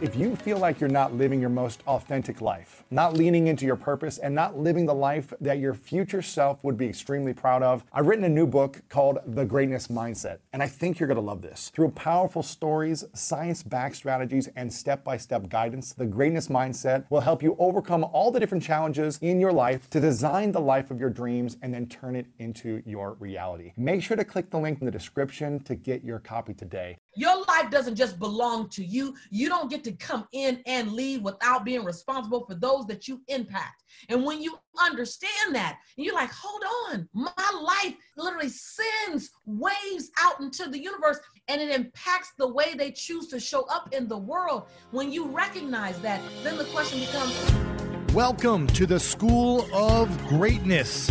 If you feel like you're not living your most authentic life, not leaning into your purpose, and not living the life that your future self would be extremely proud of, I've written a new book called The Greatness Mindset, and I think you're gonna love this. Through powerful stories, science backed strategies, and step by step guidance, The Greatness Mindset will help you overcome all the different challenges in your life to design the life of your dreams and then turn it into your reality. Make sure to click the link in the description to get your copy today. Life doesn't just belong to you. You don't get to come in and leave without being responsible for those that you impact. And when you understand that, you're like, hold on, my life literally sends waves out into the universe and it impacts the way they choose to show up in the world. When you recognize that, then the question becomes, Welcome to the School of Greatness.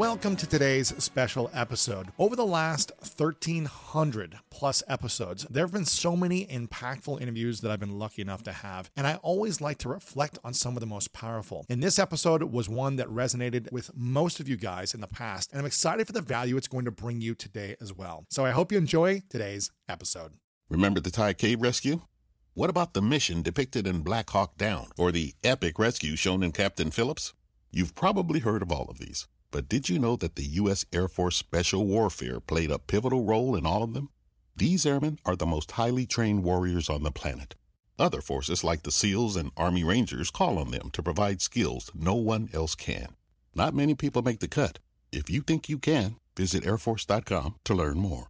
Welcome to today's special episode. Over the last 1,300 plus episodes, there have been so many impactful interviews that I've been lucky enough to have, and I always like to reflect on some of the most powerful. And this episode was one that resonated with most of you guys in the past, and I'm excited for the value it's going to bring you today as well. So I hope you enjoy today's episode. Remember the Thai cave rescue? What about the mission depicted in Black Hawk Down or the epic rescue shown in Captain Phillips? You've probably heard of all of these. But did you know that the U.S. Air Force Special Warfare played a pivotal role in all of them? These airmen are the most highly trained warriors on the planet. Other forces like the SEALs and Army Rangers call on them to provide skills no one else can. Not many people make the cut. If you think you can, visit airforce.com to learn more.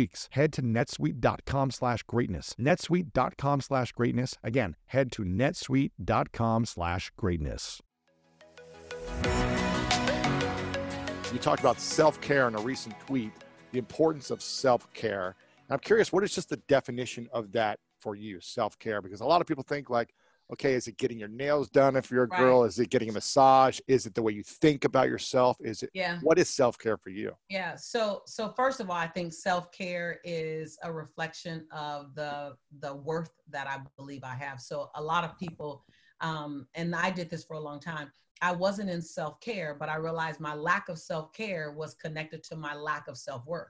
weeks. Head to netsuite.com slash greatness. netsuite.com slash greatness. Again, head to netsuite.com slash greatness. You talked about self care in a recent tweet, the importance of self care. I'm curious, what is just the definition of that for you, self care? Because a lot of people think like, okay, is it getting your nails done if you're a Right. girl? Is it getting a massage? Is it the way you think about yourself? Is it yeah. what is self care for you? Yeah. So so first of all, I think self-care is a reflection of the the worth that I believe I have. So a lot of people um and I did this for a long time. I wasn't in self-care, but I realized my lack of self-care was connected to my lack of self-worth.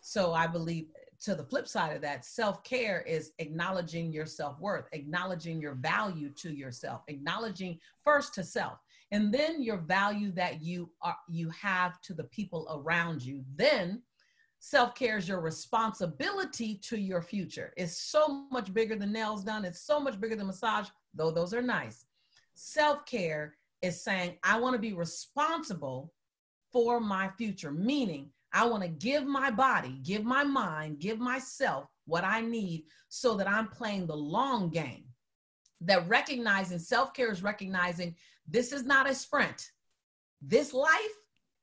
So I believe to the flip side of that, self-care is acknowledging your self-worth, acknowledging your value to yourself, acknowledging first to self and then your value that you are you have to the people around you. Then self-care is your responsibility to your future. It's so much bigger than nails done. It's so much bigger than massage though those are nice. Self-care is saying i want to be responsible for my future meaning i want to give my body give my mind give myself what i need so that i'm playing the long game that recognizing self-care is recognizing this is not a sprint. This life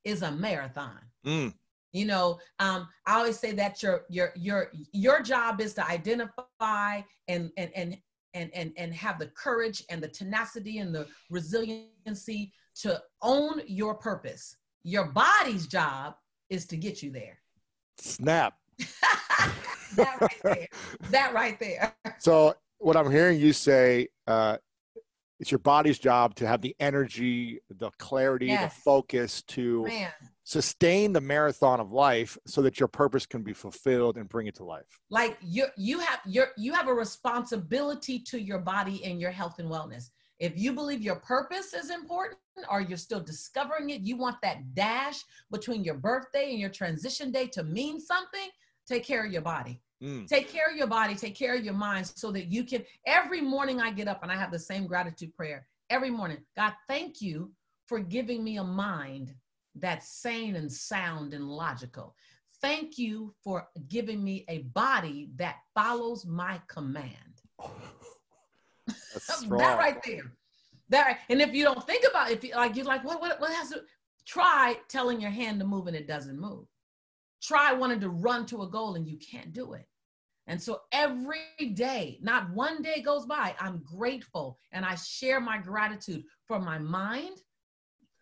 is a marathon. Mm. You know, um, I always say that your your your your job is to identify and and and and and and have the courage and the tenacity and the resiliency to own your purpose. Your body's job is to get you there. Snap. that right there. that right there. So what I'm hearing you say, uh, it's your body's job to have the energy, the clarity, Yes. the focus to Man, sustain the marathon of life so that your purpose can be fulfilled and bring it to life. like you you have your you have a responsibility to your body and your health and wellness. If you believe your purpose is important or you're still discovering it, you want that dash between your birthday and your transition day to mean something, take care of your body. Mm. Take care of your body, take care of your mind so that you can. Every morning I get up and I have the same gratitude prayer. Every morning, God, thank you for giving me a mind that's sane and sound and logical. Thank you for giving me a body that follows my command. That right there. That right. And if you don't think about it, if you like, you're like, what, what, what has to try telling your hand to move and it doesn't move. Try wanting to run to a goal and you can't do it. And so every day, not one day goes by, I'm grateful and I share my gratitude for my mind,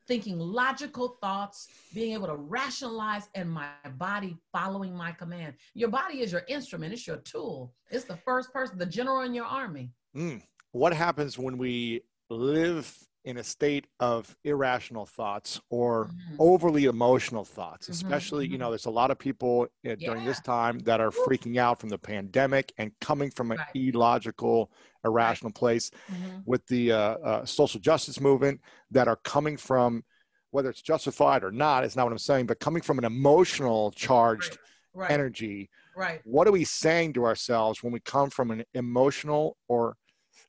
thinking logical thoughts, being able to rationalize, and my body following my command. Your body is your instrument, it's your tool. It's the first person, the general in your army. Mm. What happens when we live in a state of irrational thoughts or Mhm. overly emotional thoughts? Mhm, Especially, you know, there's a lot of people uh, during this time that are freaking out from the pandemic and coming from an Right. illogical, irrational place Mhm. with the uh, uh, social justice movement that are coming from whether it's justified or not is not what i'm saying but coming from an emotional charged Right, energy right. what are we saying to ourselves when we come from an emotional or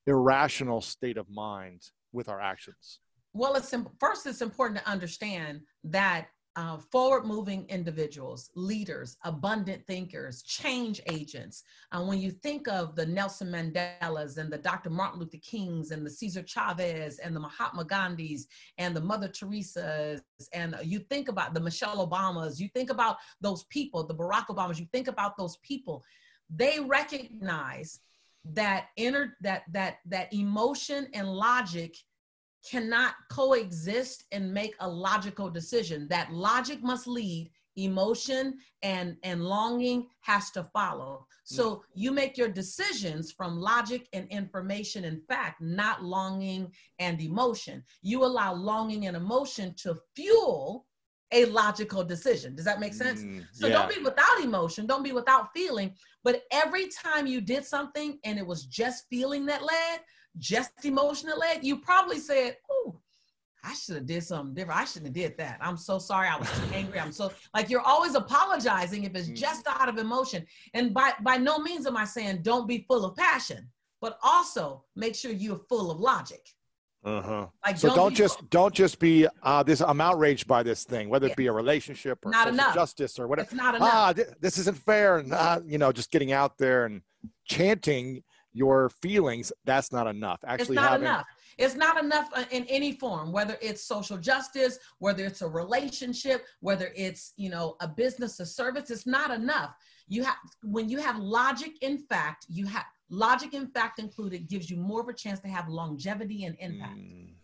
irrational state of mind with our actions Well, it's first. It's important to understand that uh, forward-moving individuals, leaders, abundant thinkers, change agents. Uh, when you think of the Nelson Mandelas and the Dr. Martin Luther Kings and the Cesar Chavez and the Mahatma Gandhis and the Mother Teresa's, and you think about the Michelle Obamas, you think about those people, the Barack Obamas, you think about those people. They recognize that inner that that that emotion and logic cannot coexist and make a logical decision. That logic must lead emotion and and longing has to follow. Mm. So you make your decisions from logic and information and fact not longing and emotion. You allow longing and emotion to fuel a logical decision does that make sense Mm, so yeah. don't be without emotion, don't be without feeling. But every time you did something and it was just feeling that led, just emotion that led, you probably said, "Oh, I should have did something different. I shouldn't have did that. I'm so sorry. I was too angry. I'm so like you're always apologizing if it's Mhm. just out of emotion. And by by no means am I saying don't be full of passion, but also make sure you're full of logic. Uh-huh Like so don't be- just don't just be uh this i'm outraged by this thing whether Yeah. it be a relationship or Not enough. justice or whatever It's not enough. ah, th- this isn't fair. And, uh, you know, just getting out there and chanting your feelings, that's not enough. Actually, it's Actually, not having, enough it's not enough uh, in any form whether it's social justice whether it's a relationship whether it's you know a business or service it's not enough you have when you have logic in fact you have logic in fact included gives you more of a chance to have longevity and impact Mm,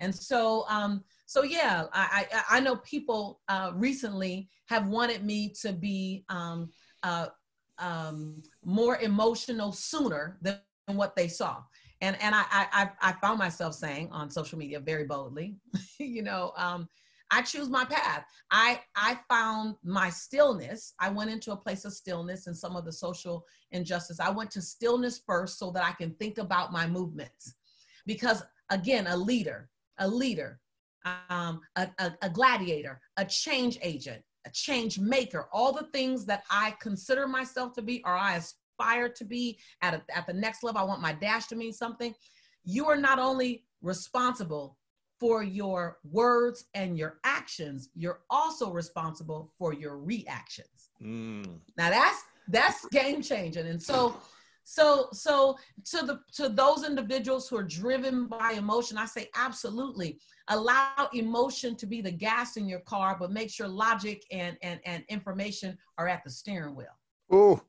and so, um, so yeah, I, I, I know people uh, recently have wanted me to be um, uh, um, more emotional sooner than what they saw. And, and I, I, I I found myself saying on social media very boldly, you know, um, I choose my path. I, I found my stillness. I went into a place of stillness and some of the social injustice. I went to stillness first so that I can think about my movements. Because again, a leader, a leader, um, a, a, a gladiator, a change agent, a change maker, all the things that I consider myself to be or I aspire to be at, a, at the next level. I want my dash to mean something. You are not only responsible for your words and your actions, you're also responsible for your reactions. mm, Now that's that's game changing. And so So, so to the to those individuals who are driven by emotion, I say absolutely allow emotion to be the gas in your car, but make sure logic and and and information are at the steering wheel. Ooh,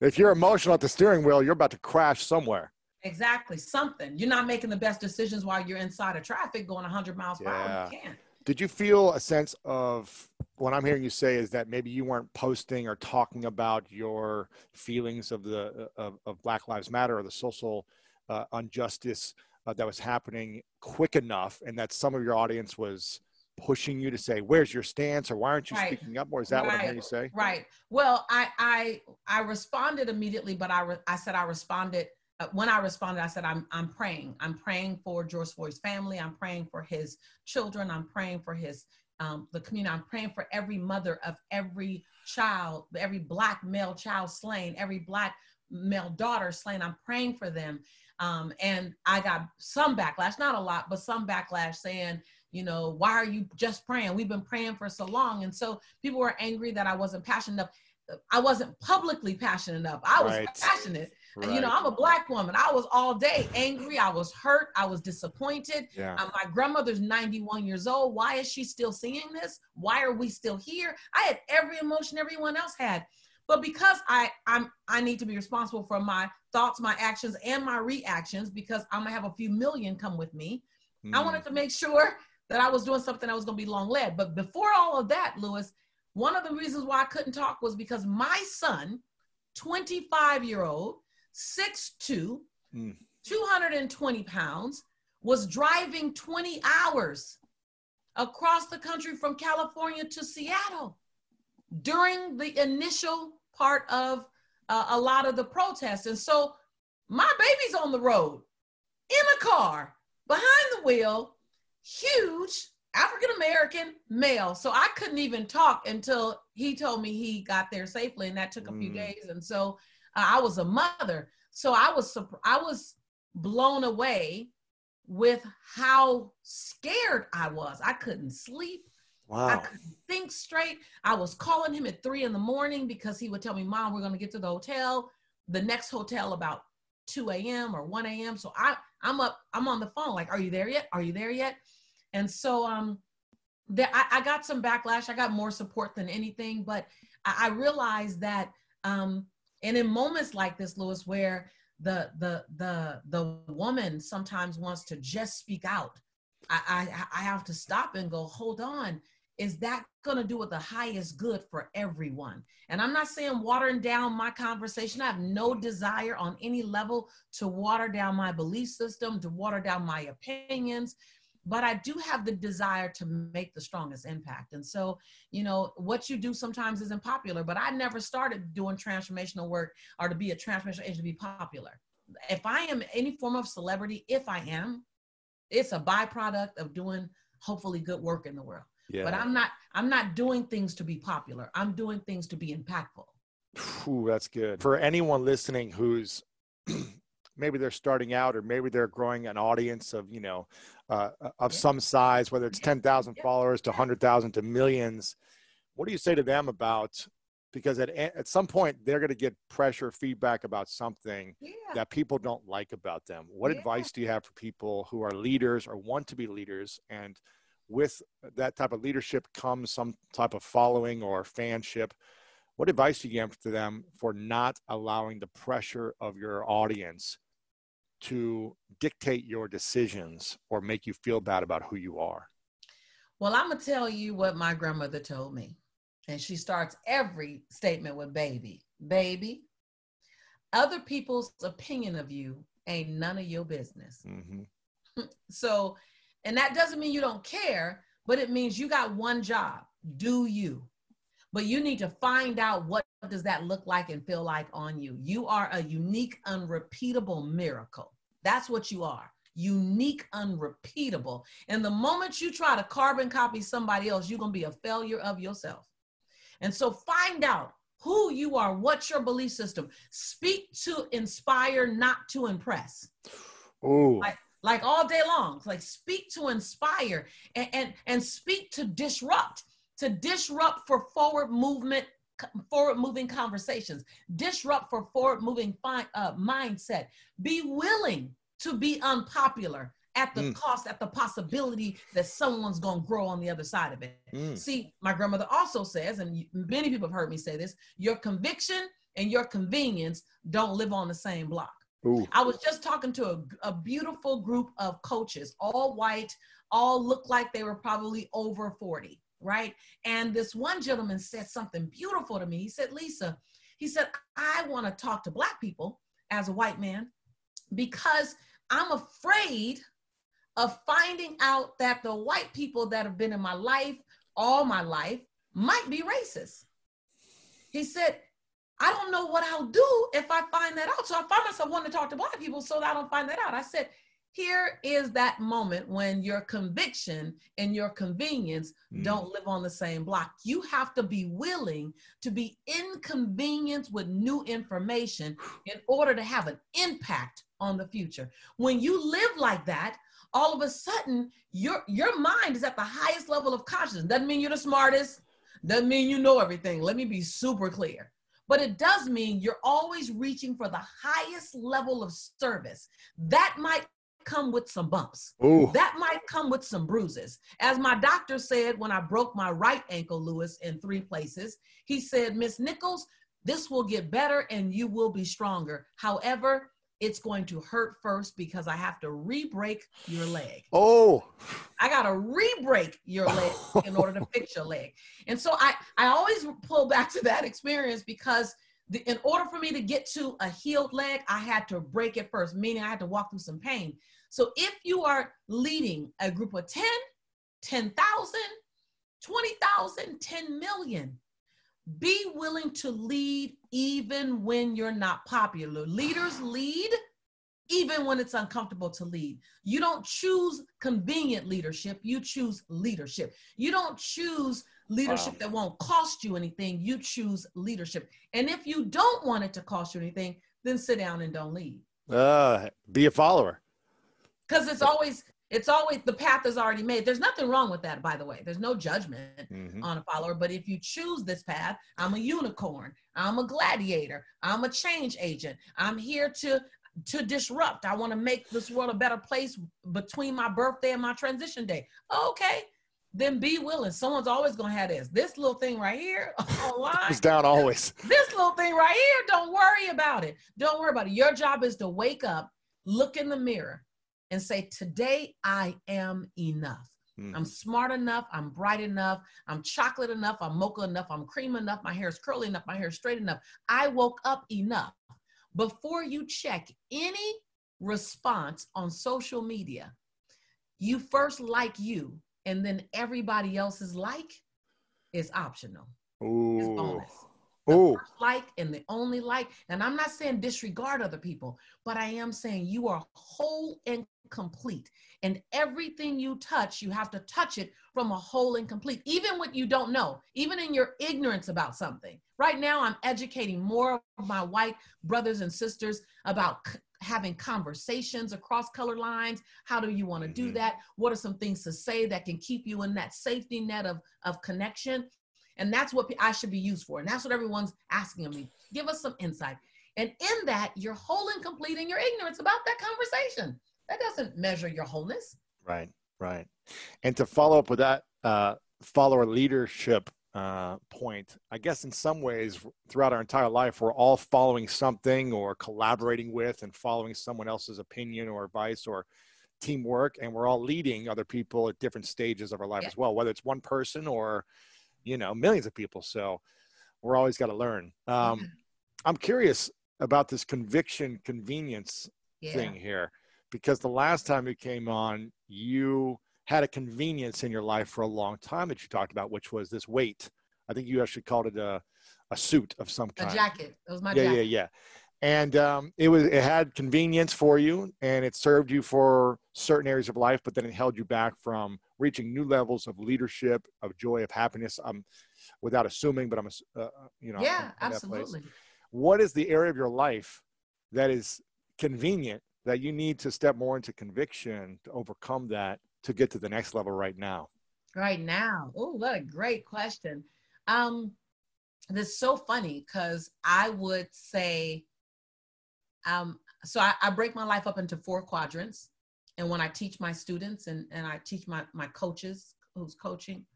if you're emotional at the steering wheel, you're about to crash somewhere. Exactly, something. You're not making the best decisions while you're inside of traffic going 100 miles per hour. You can't. Did you feel a sense of what I'm hearing you say is that maybe you weren't posting or talking about your feelings of the of, of Black Lives Matter or the social uh, injustice uh, that was happening quick enough, and that some of your audience was pushing you to say, "Where's your stance?" or "Why aren't you right. speaking up more?" Is that right. what I'm hearing you say? Right. Well, I I I responded immediately, but I re- I said I responded uh, when I responded, I said, I'm, I'm praying. I'm praying for George Floyd's family. I'm praying for his children. I'm praying for his, um, the community. I'm praying for every mother of every child, every black male child slain, every black male daughter slain. I'm praying for them. Um, and I got some backlash, not a lot, but some backlash saying, you know, why are you just praying? We've been praying for so long. And so people were angry that I wasn't passionate enough. I wasn't publicly passionate enough. I was right. passionate Right. You know, I'm a black woman. I was all day angry. I was hurt. I was disappointed. Yeah. Uh, my grandmother's 91 years old. Why is she still seeing this? Why are we still here? I had every emotion everyone else had. But because I I'm I need to be responsible for my thoughts, my actions, and my reactions because I'm gonna have a few million come with me. Mm. I wanted to make sure that I was doing something that was gonna be long led. But before all of that, Lewis, one of the reasons why I couldn't talk was because my son, 25 year old, 6'2, mm. 220 pounds, was driving 20 hours across the country from California to Seattle during the initial part of uh, a lot of the protests. And so my baby's on the road in a car behind the wheel, huge African American male. So I couldn't even talk until he told me he got there safely, and that took a few mm. days. And so I was a mother. So I was I was blown away with how scared I was. I couldn't sleep. Wow. I couldn't think straight. I was calling him at three in the morning because he would tell me, Mom, we're going to get to the hotel, the next hotel about 2 a.m. or 1 a.m. So I, I'm up, I'm on the phone, like, Are you there yet? Are you there yet? And so um that I, I got some backlash. I got more support than anything, but I, I realized that um and in moments like this, Lewis, where the the the the woman sometimes wants to just speak out, I I, I have to stop and go, hold on. Is that going to do with the highest good for everyone? And I'm not saying watering down my conversation. I have no desire on any level to water down my belief system, to water down my opinions, but I do have the desire to make the strongest impact. And so, you know, what you do sometimes isn't popular, but I never started doing transformational work or to be a transformational agent to be popular. If I am any form of celebrity, if I am, it's a byproduct of doing hopefully good work in the world. Yeah. But I'm not I'm not doing things to be popular. I'm doing things to be impactful. Ooh, that's good. For anyone listening who's maybe they're starting out or maybe they're growing an audience of you know uh, of some size whether it's 10,000 followers to 100,000 to millions what do you say to them about because at, at some point they're going to get pressure feedback about something yeah. that people don't like about them. What yeah. advice do you have for people who are leaders or want to be leaders? And with that type of leadership comes some type of following or fanship. What advice do you give to them for not allowing the pressure of your audience to dictate your decisions or make you feel bad about who you are? Well, I'm going to tell you what my grandmother told me. And she starts every statement with baby. Baby, other people's opinion of you ain't none of your business. Mm-hmm. so, and that doesn't mean you don't care, but it means you got one job do you. But you need to find out what does that look like and feel like on you. You are a unique, unrepeatable miracle. That's what you are. Unique, unrepeatable. And the moment you try to carbon copy somebody else, you're going to be a failure of yourself. And so find out who you are, what's your belief system. Speak to inspire, not to impress. Oh. Like, like all day long. Like speak to inspire and, and, and speak to disrupt, to disrupt for forward movement forward moving conversations, disrupt for forward moving fi- uh, mindset, be willing to be unpopular at the mm. cost, at the possibility that someone's going to grow on the other side of it. Mm. See, my grandmother also says, and many people have heard me say this your conviction and your convenience don't live on the same block. Ooh. I was just talking to a, a beautiful group of coaches, all white, all looked like they were probably over 40, right? And this one gentleman said something beautiful to me. He said, Lisa, he said, I want to talk to Black people as a white man because I'm afraid of finding out that the white people that have been in my life all my life might be racist. He said, I don't know what I'll do if I find that out. So I find myself wanting to talk to black people so that I don't find that out. I said, here is that moment when your conviction and your convenience mm. don't live on the same block. You have to be willing to be inconvenienced with new information in order to have an impact on the future. When you live like that, all of a sudden your your mind is at the highest level of consciousness. Doesn't mean you're the smartest, doesn't mean you know everything. Let me be super clear. But it does mean you're always reaching for the highest level of service. That might come with some bumps. Ooh. That might come with some bruises. As my doctor said when I broke my right ankle, Lewis, in three places, he said, Miss Nichols, this will get better and you will be stronger. However, it's going to hurt first because I have to re-break your leg. Oh, I got to re-break your leg in order to fix your leg. And so I, I always pull back to that experience because the, in order for me to get to a healed leg, I had to break it first, meaning I had to walk through some pain. So if you are leading a group of 10, 10,000, 20,000, 10 million, be willing to lead even when you're not popular. Leaders lead even when it's uncomfortable to lead. You don't choose convenient leadership, you choose leadership. You don't choose leadership wow. that won't cost you anything, you choose leadership. And if you don't want it to cost you anything, then sit down and don't lead. Uh, be a follower. Because it's always it's always the path is already made. There's nothing wrong with that, by the way. There's no judgment mm-hmm. on a follower. But if you choose this path, I'm a unicorn. I'm a gladiator. I'm a change agent. I'm here to to disrupt. I want to make this world a better place between my birthday and my transition day. Okay, then be willing. Someone's always gonna have this. This little thing right here online. it's down always. This little thing right here. Don't worry about it. Don't worry about it. Your job is to wake up, look in the mirror, and say, Today I am enough. Mm. I'm smart enough. I'm bright enough. I'm chocolate enough. I'm mocha enough. I'm cream enough. My hair is curly enough. My hair is straight enough. I woke up enough. Before you check any response on social media, you first like you, and then everybody else's like is optional. Ooh. It's bonus the Ooh. like and the only like. And I'm not saying disregard other people, but I am saying you are whole and complete. And everything you touch, you have to touch it from a whole and complete, even what you don't know, even in your ignorance about something. Right now, I'm educating more of my white brothers and sisters about c- having conversations across color lines. How do you want to do mm-hmm. that? What are some things to say that can keep you in that safety net of, of connection? And that's what I should be used for. And that's what everyone's asking of me. Give us some insight. And in that, you're whole and complete in your ignorance about that conversation. That doesn't measure your wholeness. Right, right. And to follow up with that uh, follower leadership uh, point, I guess in some ways, throughout our entire life, we're all following something or collaborating with and following someone else's opinion or advice or teamwork. And we're all leading other people at different stages of our life yeah. as well, whether it's one person or you know millions of people so we're always got to learn um, i'm curious about this conviction convenience yeah. thing here because the last time you came on you had a convenience in your life for a long time that you talked about which was this weight. I think you actually called it a, a suit of some kind. a jacket. It was my yeah jacket. yeah. Yeah and um, it was it had convenience for you and it served you for certain areas of life but then it held you back from reaching new levels of leadership of joy of happiness. I'm without assuming but i'm uh, uh you know yeah absolutely. What is the area of your life that is convenient that you need to step more into conviction to overcome that to get to the next level right now. Right now. Oh what a great question. Um this is so funny because I would say, um, so I, I break my life up into four quadrants. And when I teach my students and, and I teach my, my coaches who's coaching,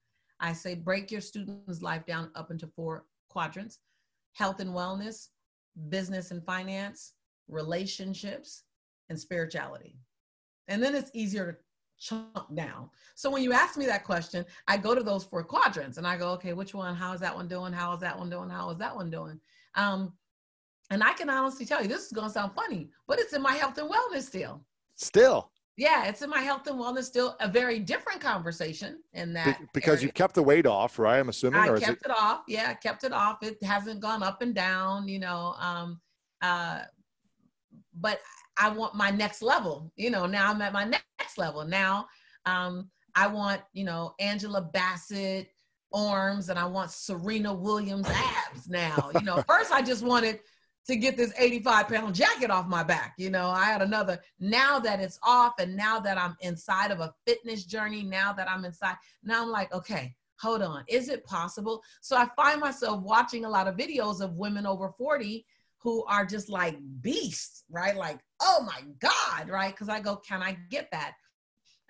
I say break your student's life down up into four quadrants. Health and wellness, business and finance, relationships, and spirituality. And then it's easier to chunk down. So when you ask me that question, I go to those four quadrants and I go, okay, which one? How is that one doing? How is that one doing? How is that one doing? Um, and I can honestly tell you, this is going to sound funny, but it's in my health and wellness still. Still. Yeah, it's in my health and wellness still a very different conversation in that Be- because area. you kept the weight off, right? I'm assuming, I or is kept it? it off. Yeah, I kept it off. It hasn't gone up and down, you know. Um, uh, but I want my next level. You know, now I'm at my next level. Now um, I want, you know, Angela Bassett arms and I want Serena Williams abs now. You know, first I just wanted to get this 85 pound jacket off my back. You know, I had another, now that it's off and now that I'm inside of a fitness journey, now that I'm inside, now I'm like, okay, hold on, is it possible? So I find myself watching a lot of videos of women over 40 who are just like beasts, right? Like, oh my God, right? Because I go, can I get that?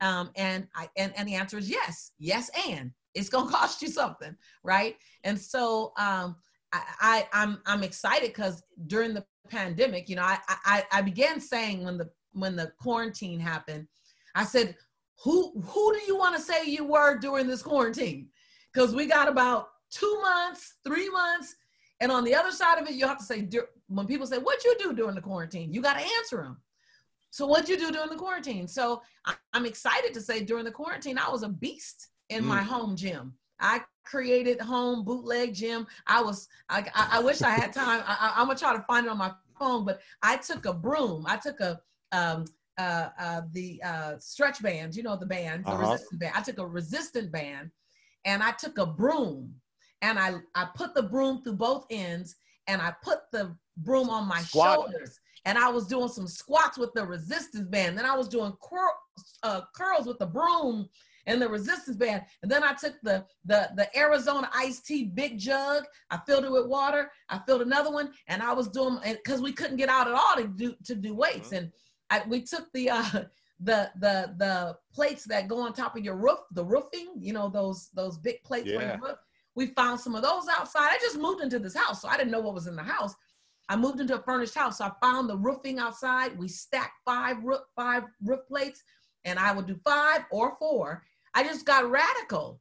Um, and I and, and the answer is yes, yes, and it's gonna cost you something, right? And so um, I, I I'm I'm excited because during the pandemic, you know, I, I I began saying when the when the quarantine happened, I said, who who do you want to say you were during this quarantine? Because we got about two months, three months, and on the other side of it, you have to say when people say, "What'd you do during the quarantine?" You got to answer them. So what'd you do during the quarantine? So I, am excited to say during the quarantine, I was a beast in mm. my home gym. I created home bootleg gym. I was, I, I, I wish I had time. I, am gonna try to find it on my phone, but I took a broom. I took a, um, uh, uh, the uh, stretch bands, you know, the bands, the uh-huh. resistant band. I took a resistant band and I took a broom and I, I put the broom through both ends and I put the broom on my Squat. shoulders and I was doing some squats with the resistance band. Then I was doing cur- uh, curls with the broom and the resistance band. And then I took the the the Arizona iced tea big jug. I filled it with water. I filled another one, and I was doing because we couldn't get out at all to do to do weights. Mm-hmm. And I, we took the uh, the the the plates that go on top of your roof, the roofing. You know those those big plates yeah. for your roof. We found some of those outside. I just moved into this house, so I didn't know what was in the house. I moved into a furnished house. So I found the roofing outside. We stacked five roof, five roof plates, and I would do five or four. I just got radical.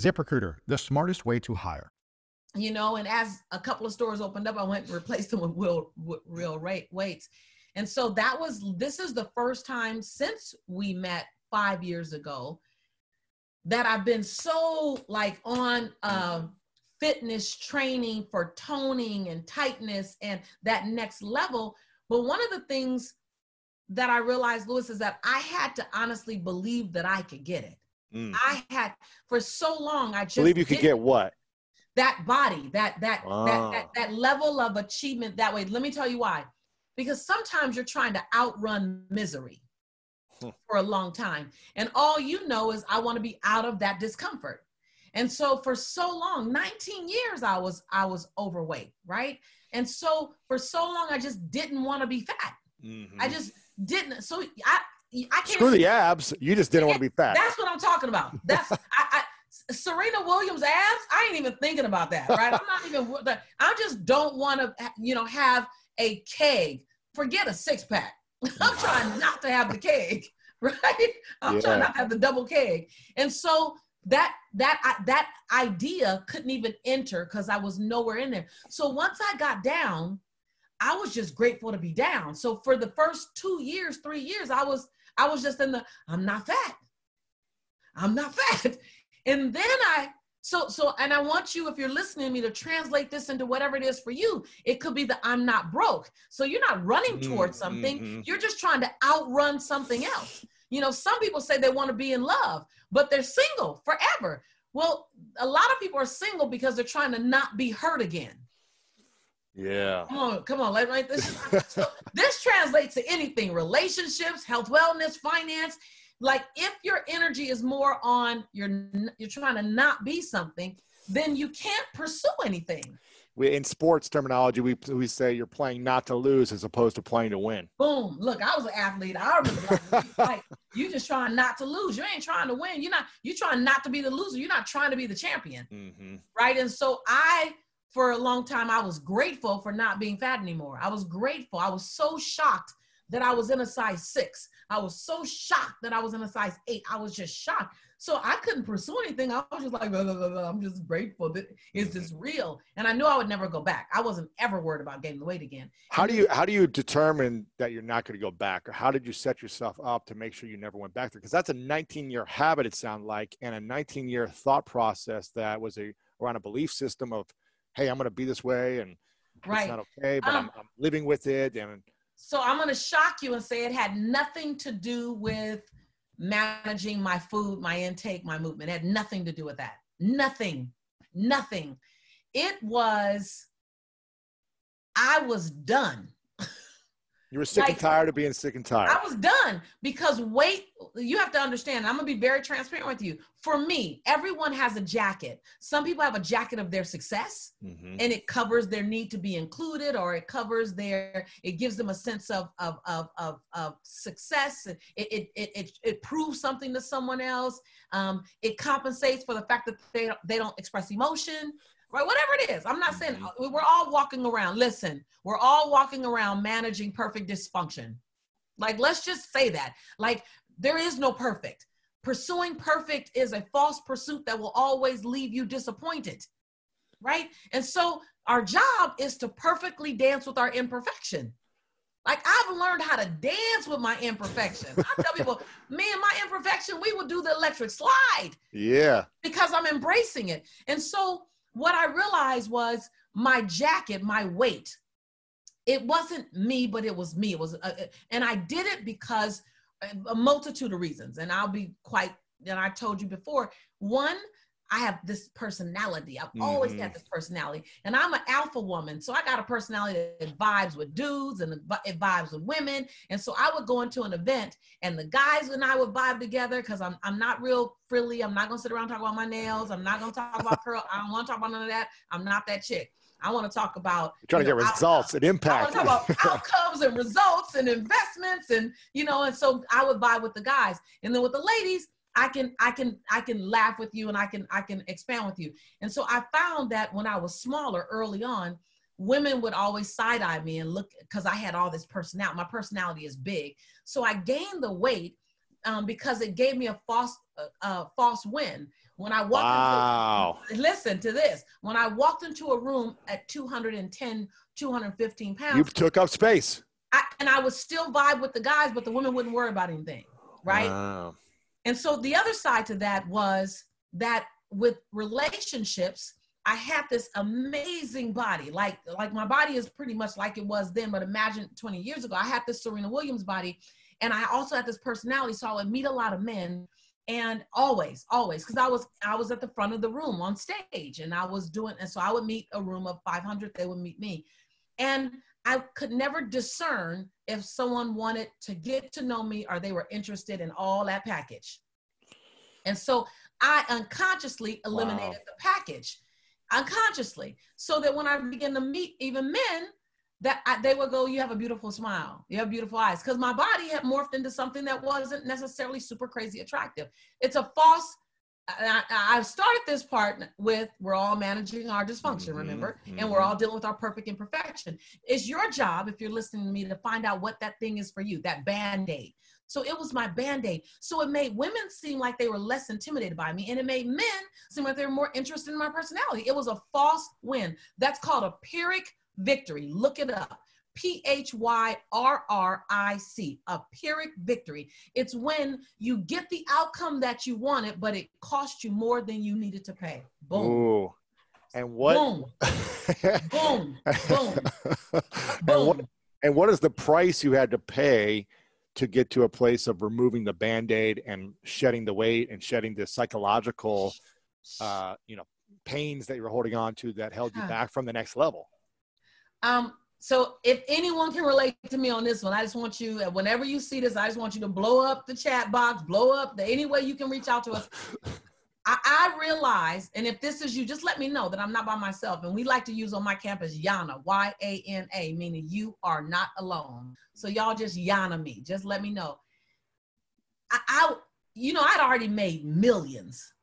ZipRecruiter, the smartest way to hire. You know, and as a couple of stores opened up, I went and replaced them with real, real rate weights. And so that was, this is the first time since we met five years ago that I've been so like on uh, fitness training for toning and tightness and that next level. But one of the things that I realized, Lewis, is that I had to honestly believe that I could get it. Mm. I had for so long. I just believe you could get what that body, that that, that that that level of achievement that way. Let me tell you why. Because sometimes you're trying to outrun misery hmm. for a long time, and all you know is I want to be out of that discomfort. And so for so long, 19 years, I was I was overweight, right? And so for so long, I just didn't want to be fat. Mm-hmm. I just didn't. So I, I can't. Screw the abs. You just didn't want to be fat. That's what I'm talking about. That's I, I, Serena Williams abs. I ain't even thinking about that. Right. I'm not even. I just don't want to. You know, have a keg. Forget a six pack. I'm trying not to have the keg. Right. I'm yeah. trying not to have the double keg. And so that that that idea couldn't even enter because I was nowhere in there. So once I got down I was just grateful to be down. So for the first two years, three years, I was I was just in the I'm not fat. I'm not fat. And then I so so and I want you if you're listening to me to translate this into whatever it is for you. It could be the I'm not broke. So you're not running mm-hmm, towards something. Mm-hmm. You're just trying to outrun something else. You know, some people say they want to be in love, but they're single forever. Well, a lot of people are single because they're trying to not be hurt again. Yeah. Come on, come on. Let right. This so this translates to anything: relationships, health, wellness, finance. Like if your energy is more on you're you're trying to not be something, then you can't pursue anything. We, in sports terminology, we we say you're playing not to lose as opposed to playing to win. Boom! Look, I was an athlete. I remember like you just trying not to lose. You ain't trying to win. You're not. You're trying not to be the loser. You're not trying to be the champion. Mm-hmm. Right. And so I for a long time, I was grateful for not being fat anymore. I was grateful. I was so shocked that I was in a size six. I was so shocked that I was in a size eight. I was just shocked. So I couldn't pursue anything. I was just like, blah, blah, blah, I'm just grateful that is this real? And I knew I would never go back. I wasn't ever worried about gaining the weight again. How do you how do you determine that you're not going to go back, or how did you set yourself up to make sure you never went back there? Because that's a 19 year habit, it sounds like, and a 19 year thought process that was a around a belief system of hey, I'm going to be this way and right. it's not okay, but um, I'm, I'm living with it. And so I'm going to shock you and say it had nothing to do with managing my food, my intake, my movement. It had nothing to do with that. Nothing, nothing. It was, I was done. You were sick like, and tired of being sick and tired. I was done because weight, you have to understand, I'm gonna be very transparent with you. For me, everyone has a jacket. Some people have a jacket of their success mm-hmm. and it covers their need to be included or it covers their, it gives them a sense of, of, of, of, of success. It, it, it, it, it proves something to someone else. Um, it compensates for the fact that they, they don't express emotion right? Whatever it is. I'm not saying mm-hmm. we're all walking around. Listen, we're all walking around managing perfect dysfunction. Like, let's just say that. Like, there is no perfect. Pursuing perfect is a false pursuit that will always leave you disappointed, right? And so, our job is to perfectly dance with our imperfection. Like I've learned how to dance with my imperfection. I tell people, me and my imperfection, we would do the electric slide. Yeah. Because I'm embracing it. And so what I realized was my jacket, my weight, it wasn't me, but it was me. It was, uh, uh, and I did it because a multitude of reasons. And I'll be quite, and I told you before, one, I have this personality. I've mm-hmm. always had this personality, and I'm an alpha woman, so I got a personality that vibes with dudes and it vibes with women. And so I would go into an event, and the guys and I would vibe together because I'm I'm not real frilly. I'm not gonna sit around talk about my nails. I'm not gonna talk about curl. I don't want to talk about none of that. I'm not that chick. I want to talk about You're trying you know, to get results and impact. I want to talk about outcomes and results and investments and you know, and so I would vibe with the guys, and then with the ladies, I can I can I can laugh with you and I can I can expand with you. And so I found that when I was smaller early on, women would always side eye me and look because I had all this personality. My personality is big, so I gained the weight um, because it gave me a false uh, uh, false win. When I walked wow. into listen to this. When I walked into a room at 210, 215 pounds, you took up space. I, and I would still vibe with the guys, but the women wouldn't worry about anything, right? Wow. And so the other side to that was that with relationships, I had this amazing body. Like, like my body is pretty much like it was then, but imagine 20 years ago, I had this Serena Williams body. And I also had this personality. So I would meet a lot of men and always, always, because I was I was at the front of the room on stage and I was doing, and so I would meet a room of 500, they would meet me. And I could never discern if someone wanted to get to know me or they were interested in all that package. And so I unconsciously eliminated wow. the package, unconsciously, so that when I began to meet even men, that I, they would go, "You have a beautiful smile, you have beautiful eyes," because my body had morphed into something that wasn't necessarily super crazy attractive. It's a false I, I started this part with we're all managing our dysfunction, mm-hmm, remember? Mm-hmm. And we're all dealing with our perfect imperfection. It's your job, if you're listening to me, to find out what that thing is for you, that band aid. So it was my band aid. So it made women seem like they were less intimidated by me, and it made men seem like they were more interested in my personality. It was a false win. That's called a Pyrrhic victory. Look it up. P H Y R R I C, a Pyrrhic victory. It's when you get the outcome that you wanted, but it cost you more than you needed to pay. Boom. Ooh. And what? Boom. boom. Boom. boom. And what, and what is the price you had to pay to get to a place of removing the band-aid and shedding the weight and shedding the psychological uh, you know pains that you were holding on to that held you back from the next level um so if anyone can relate to me on this one, I just want you, whenever you see this, I just want you to blow up the chat box, blow up the any way you can reach out to us. I, I realize, and if this is you, just let me know that I'm not by myself. And we like to use on my campus Yana, Y-A-N-A, meaning you are not alone. So y'all just Yana me. Just let me know. I, I you know, I'd already made millions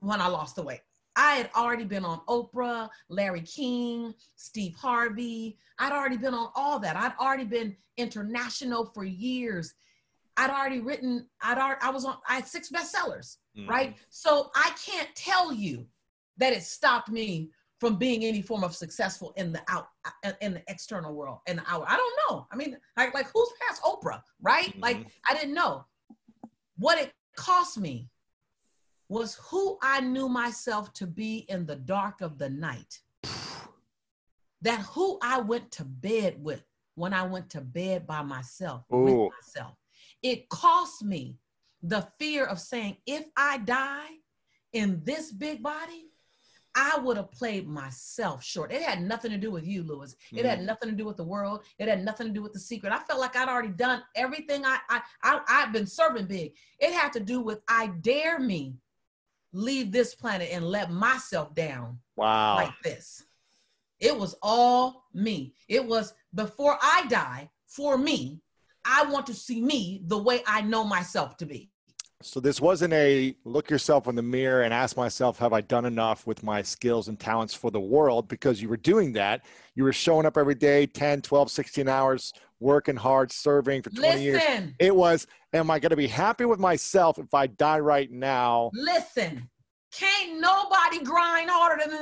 when I lost the weight. I had already been on Oprah, Larry King, Steve Harvey. I'd already been on all that. I'd already been international for years. I'd already written, I'd already, I was on, I had six bestsellers, mm-hmm. right? So I can't tell you that it stopped me from being any form of successful in the out uh, in the external world the hour. I don't know. I mean, like like who's past Oprah, right? Mm-hmm. Like I didn't know what it cost me was who I knew myself to be in the dark of the night. That who I went to bed with when I went to bed by myself, Ooh. with myself. It cost me the fear of saying, if I die in this big body, I would have played myself short. It had nothing to do with you, Lewis. It mm had nothing to do with the world. It had nothing to do with the secret. I felt like I'd already done everything I, I, I I've been serving big. It had to do with I dare me leave this planet and let myself down wow. like this. It was all me. It was before i die for me. I want to see me the way i know myself to be. So this wasn't a look yourself in the mirror and ask myself have i done enough with my skills and talents for the world? Because you were doing that. You were showing up every day 10 12 16 hours working hard serving for 20 Listen. years it was am I going to be happy with myself if I die right now? Listen, can't nobody grind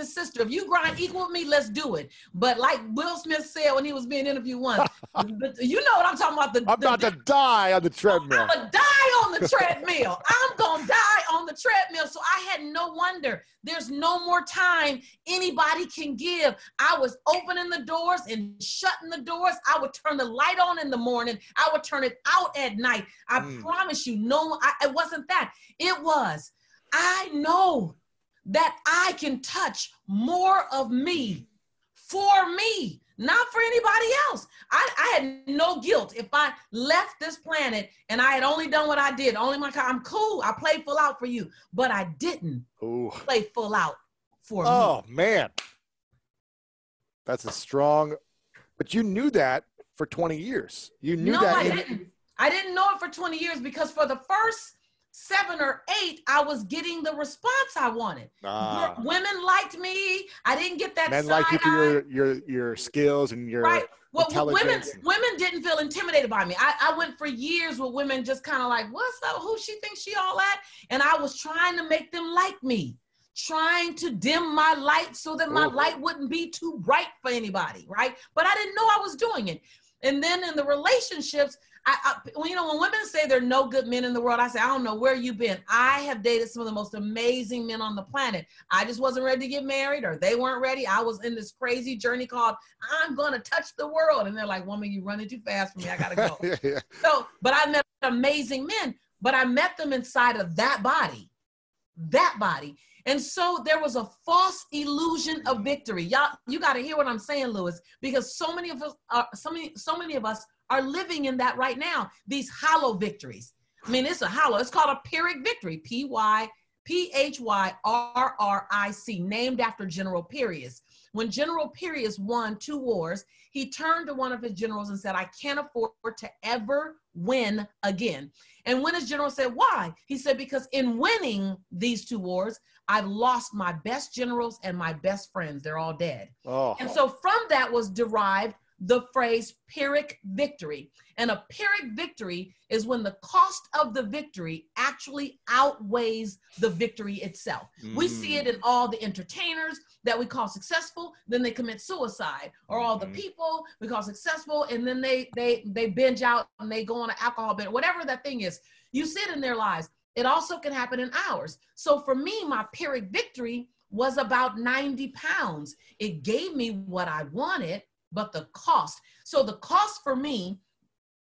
his sister. If you grind equal with me, let's do it. But like Will Smith said when he was being interviewed once, you know what I'm talking about. The, I'm the, about to die on the treadmill. I'm gonna die on the treadmill. I'm gonna die on the treadmill. So I had no wonder. There's no more time anybody can give. I was opening the doors and shutting the doors. I would turn the light on in the morning. I would turn it out at night. I mm. promise you, no, I, it wasn't that. It was I know that I can touch more of me for me, not for anybody else. I, I had no guilt if I left this planet and I had only done what I did. Only my I'm cool. I played full out for you, but I didn't Ooh. play full out for Oh me. man. That's a strong but you knew that for 20 years. You knew no, that I in- didn't. I didn't know it for 20 years because for the first seven or eight, I was getting the response I wanted. Ah. Women liked me. I didn't get that men side like you for your your your skills and your right. Well, well, women women didn't feel intimidated by me. I, I went for years with women just kind of like, what's up? Who she thinks she all at? And I was trying to make them like me, trying to dim my light so that my Ooh. light wouldn't be too bright for anybody, right? But I didn't know I was doing it. And then in the relationships, I, I you know, when women say there are no good men in the world, I say, I don't know where you've been. I have dated some of the most amazing men on the planet. I just wasn't ready to get married, or they weren't ready. I was in this crazy journey called I'm gonna touch the world. And they're like, woman, you're running too fast for me. I gotta go. yeah, yeah. so, but I met amazing men, but I met them inside of that body, that body. And so there was a false illusion of victory. Y'all, you got to hear what I'm saying, Lewis, because so many of us are so many, so many of us are living in that right now. These hollow victories. I mean, it's a hollow. It's called a Pyrrhic victory. P Y P H Y R R I C, named after General Pyrrhus. When General Pyrrhus won two wars, he turned to one of his generals and said, I can't afford to ever win again. And when his general said, Why? He said, Because in winning these two wars, I've lost my best generals and my best friends. They're all dead. Oh. And so from that was derived the phrase Pyrrhic victory. And a Pyrrhic victory is when the cost of the victory actually outweighs the victory itself. We see Mm. it in all the entertainers that we call successful, then they commit suicide, or all the Mhm. people we call successful, and then they they they binge out and they go on an alcohol binge, whatever that thing is. You see it in their lives. It also can happen in ours. So for me, my Pyrrhic victory was about 90 pounds. It gave me what I wanted, but the cost. So the cost for me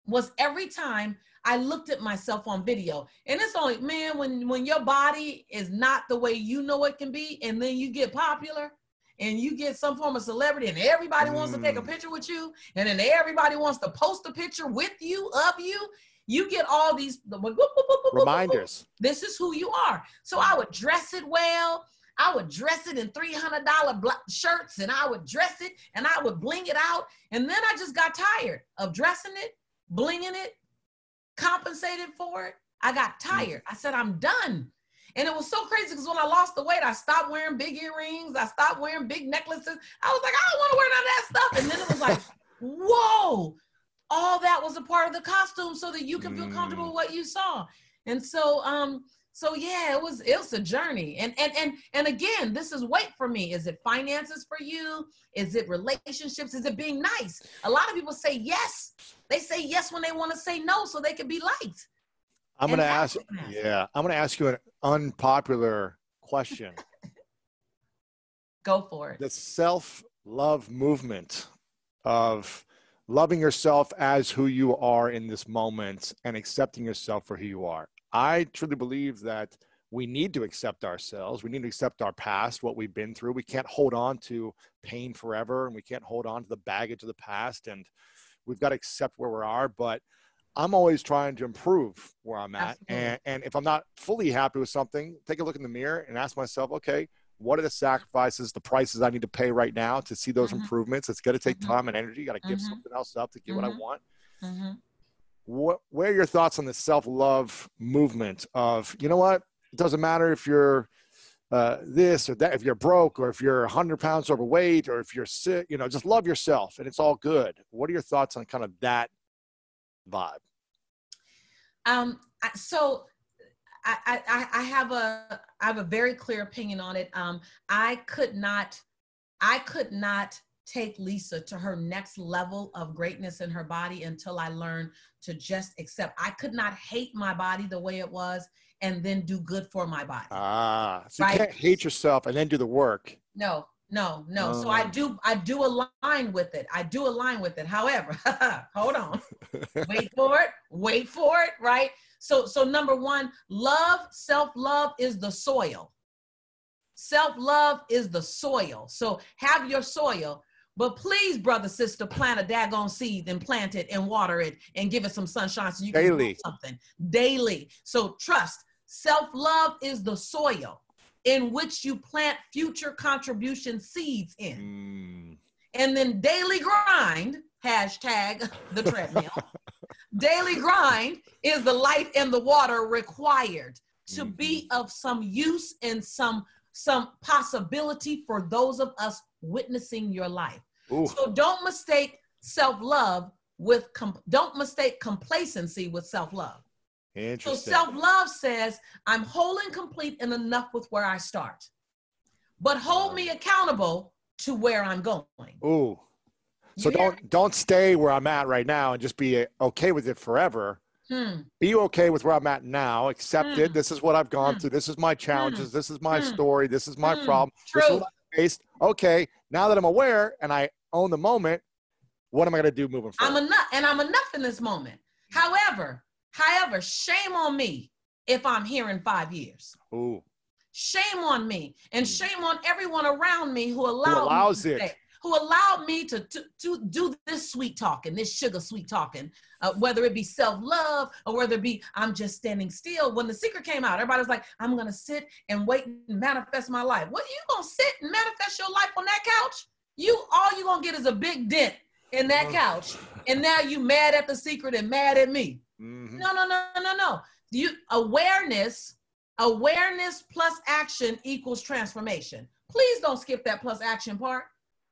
was every time I looked at myself on video. And it's only, man, when when your body is not the way you know it can be, and then you get popular and you get some form of celebrity, and everybody wants to take a Mm. picture with you, and then everybody wants to post a picture with you, of you. You get all these whoop, whoop, whoop, whoop, whoop, whoop, whoop. reminders. This is who you are. So I would dress it well. I would dress it in $300 bla- shirts and I would dress it and I would bling it out. And then I just got tired of dressing it, blinging it, compensated for it. I got tired. I said, I'm done. And it was so crazy because when I lost the weight, I stopped wearing big earrings. I stopped wearing big necklaces. I was like, I don't want to wear none of that stuff. And then it was like, whoa, all that was a part of the costume so that you can feel comfortable Mm. with what you saw. And so, um, so yeah, it was it was a journey. And and and and again, this is weight for me. Is it finances for you? Is it relationships? Is it being nice? A lot of people say yes. They say yes when they want to say no so they can be liked. I'm going to ask yeah, I'm going to ask you an unpopular question. Go for it. the self-love movement of loving yourself as who you are in this moment and accepting yourself for who you are. I truly believe that we need to accept ourselves. We need to accept our past, what we've been through. We can't hold on to pain forever and we can't hold on to the baggage of the past and we've got to accept where we are, but I'm always trying to improve where I'm at. Absolutely. And, and if I'm not fully happy with something, take a look in the mirror and ask myself, okay, what are the sacrifices, the prices I need to pay right now to see those Mhm. improvements? It's going to take Mhm. time and energy. You got to give Mhm. something else up to get what I Mhm. want. What, what are your thoughts on the self love movement of, you know what? It doesn't matter if you're uh, this or that, if you're broke or if you're 100 pounds overweight or if you're sick, you know, just love yourself and it's all good. What are your thoughts on kind of that vibe? Um, so I, I- I have a, I have a very clear opinion on it. Um, I could not, I could not take Lisa to her next level of greatness in her body until I learned to just accept. I could not hate my body the way it was and then do good for my body. Ah, so you can't hate yourself and then do the work. No, no, no. So I Oh. do, I do align with it. I do align with it. However, hold on. wait for it. Wait for it. Right. So, so number one, love, self love is the soil. Self love is the soil. So have your soil, but please, brother, sister, plant a daggone seed and plant it and water it and give it some sunshine so you can Daily. do something daily. So trust. Self love is the soil in which you plant future contribution seeds in. Mm. And then daily grind, hashtag the treadmill. daily grind is the light and the water required to be of some use and some some possibility for those of us witnessing your life. Ooh. So don't mistake self-love with com- don't mistake complacency with self-love. So self-love says I'm whole and complete and enough with where I start. But hold me accountable to where I'm going. Ooh. So You don't don't stay where I'm at right now and just be uh, okay with it forever. Hmm. Be okay with where I'm at now. Accept it. Mm. This is what I've gone Mm. through. This is my challenges. This is my Mm. story. This is my Mm. problem. This is True. what I faced. Okay, now that I'm aware and I own the moment, what am I going to do moving forward? I'm enough, and I'm enough in this moment. However, however, shame on me if I'm here in five years. Ooh. Shame on me, and Mm. shame on everyone around me who allowed allows me to it. stay, who allowed me to, to to do this sweet talking, this sugar sweet talking, uh, whether it be self love or whether it be I'm just standing still. When the secret came out, everybody was like, I'm gonna sit and wait and manifest my life. What are you gonna sit and manifest your life on that couch? You all you gonna get is a big dent in that couch, and now you mad at the secret and mad at me. Mhm. No, no, no, no, no. You awareness, awareness plus action equals transformation. Please don't skip that plus action part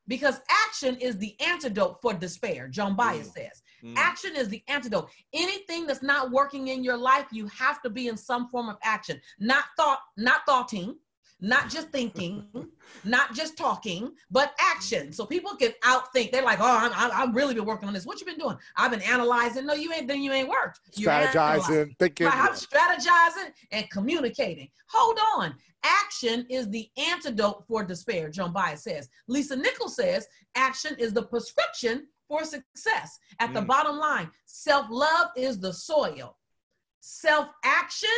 because action is the antidote for despair. Joan Baez Mm. says. Mm. Action is the antidote. Anything that's not working in your life, you have to be in some form of action. Not thought, not thoughting, not just thinking, not just talking, but action. So people can outthink. They're like, "Oh, I'm, I'm, I've really been working on this. What you been doing? I've been analyzing." No, you ain't. Then you ain't worked. You analyzed. Strategizing, thinking. Right, I'm strategizing and communicating. Hold on. Action is the antidote for despair, Joan Baez says. Lisa Nichols says action is the prescription for success. At the Mm. bottom line, self love is the soil, self action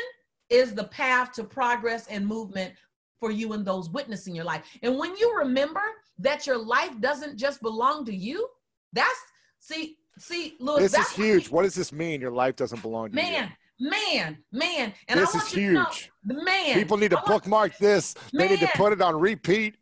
is the path to progress and movement for you and those witnessing your life. And when you remember that your life doesn't just belong to you, that's see, see, Louis, this is that's huge. What does this mean? Your life doesn't belong to man, man, man. And This I is want you to know, huge. the man. People need to want- bookmark this. They need to put it on repeat.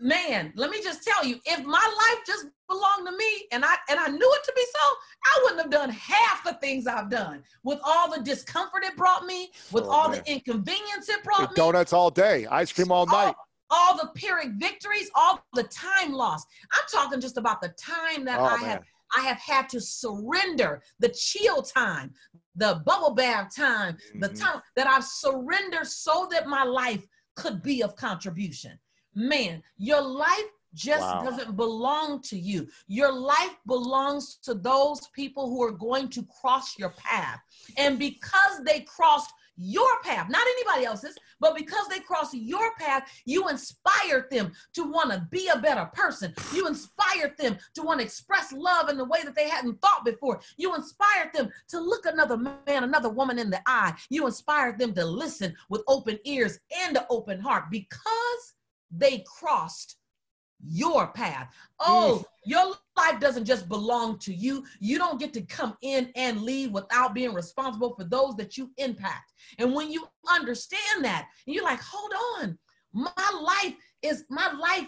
Man, let me just tell you, if my life just belonged to me and I and I knew it to be so, I wouldn't have done half the things I've done with all the discomfort it brought me, with Oh, all man. the inconvenience it brought me. donuts all day, ice cream all night. all the Pyrrhic victories, all the time lost. I'm talking just about the time that Oh, I man. have I have had to surrender, the chill time, the bubble bath time, the Mhm. time that I've surrendered so that my life could be of contribution. Man, your life just Wow. doesn't belong to you. Your life belongs to those people who are going to cross your path. And because they crossed your path, not anybody else's, but because they crossed your path, you inspired them to want to be a better person. You inspired them to want to express love in the way that they hadn't thought before. You inspired them to look another man, another woman in the eye. You inspired them to listen with open ears and an open heart because they crossed your path. Mm. Oh, your life doesn't just belong to you. You don't get to come in and leave without being responsible for those that you impact. And when you understand that, and you're like, hold on, my life is my life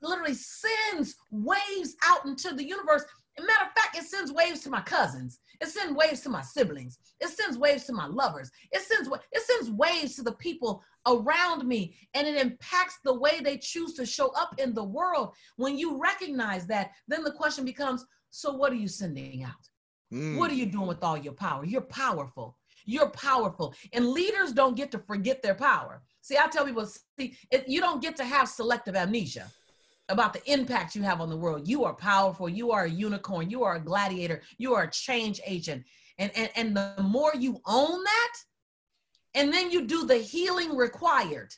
literally sends waves out into the universe. As a matter of fact, it sends waves to my cousins. It sends waves to my siblings. It sends waves to my lovers. It sends it sends waves to the people around me, and it impacts the way they choose to show up in the world. When you recognize that, then the question becomes: So, what are you sending out? Mm. What are you doing with all your power? You're powerful. You're powerful. And leaders don't get to forget their power. See, I tell people, see, it, you don't get to have selective amnesia about the impact you have on the world. You are powerful. You are a unicorn. You are a gladiator. You are a change agent. And, and, and the more you own that, and then you do the healing required.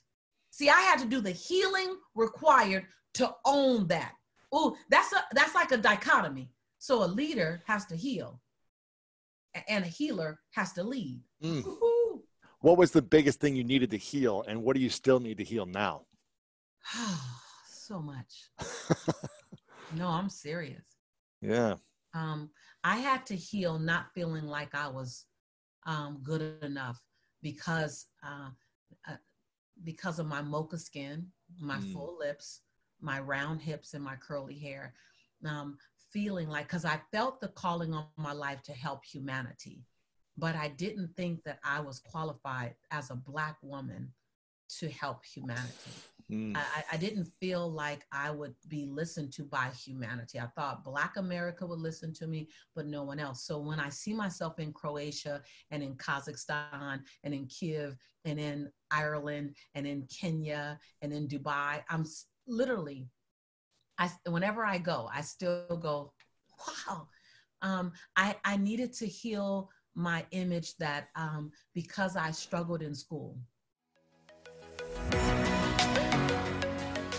See, I had to do the healing required to own that. Ooh, that's a that's like a dichotomy. So a leader has to heal, and a healer has to lead. Mm. What was the biggest thing you needed to heal, and what do you still need to heal now? so much. no, I'm serious. Yeah. Um, I had to heal not feeling like I was um, good enough because uh, uh, because of my mocha skin, my mm. full lips, my round hips, and my curly hair. Um, feeling like because I felt the calling on my life to help humanity, but I didn't think that I was qualified as a black woman to help humanity. Mm. I, I, didn't feel like I would be listened to by humanity. I thought Black America would listen to me, but no one else. So when I see myself in Croatia and in Kazakhstan and in Kiev and in Ireland and in Kenya and in Dubai, I'm literally, I whenever I go, I still go, wow. Um, I, I needed to heal my image that um, because I struggled in school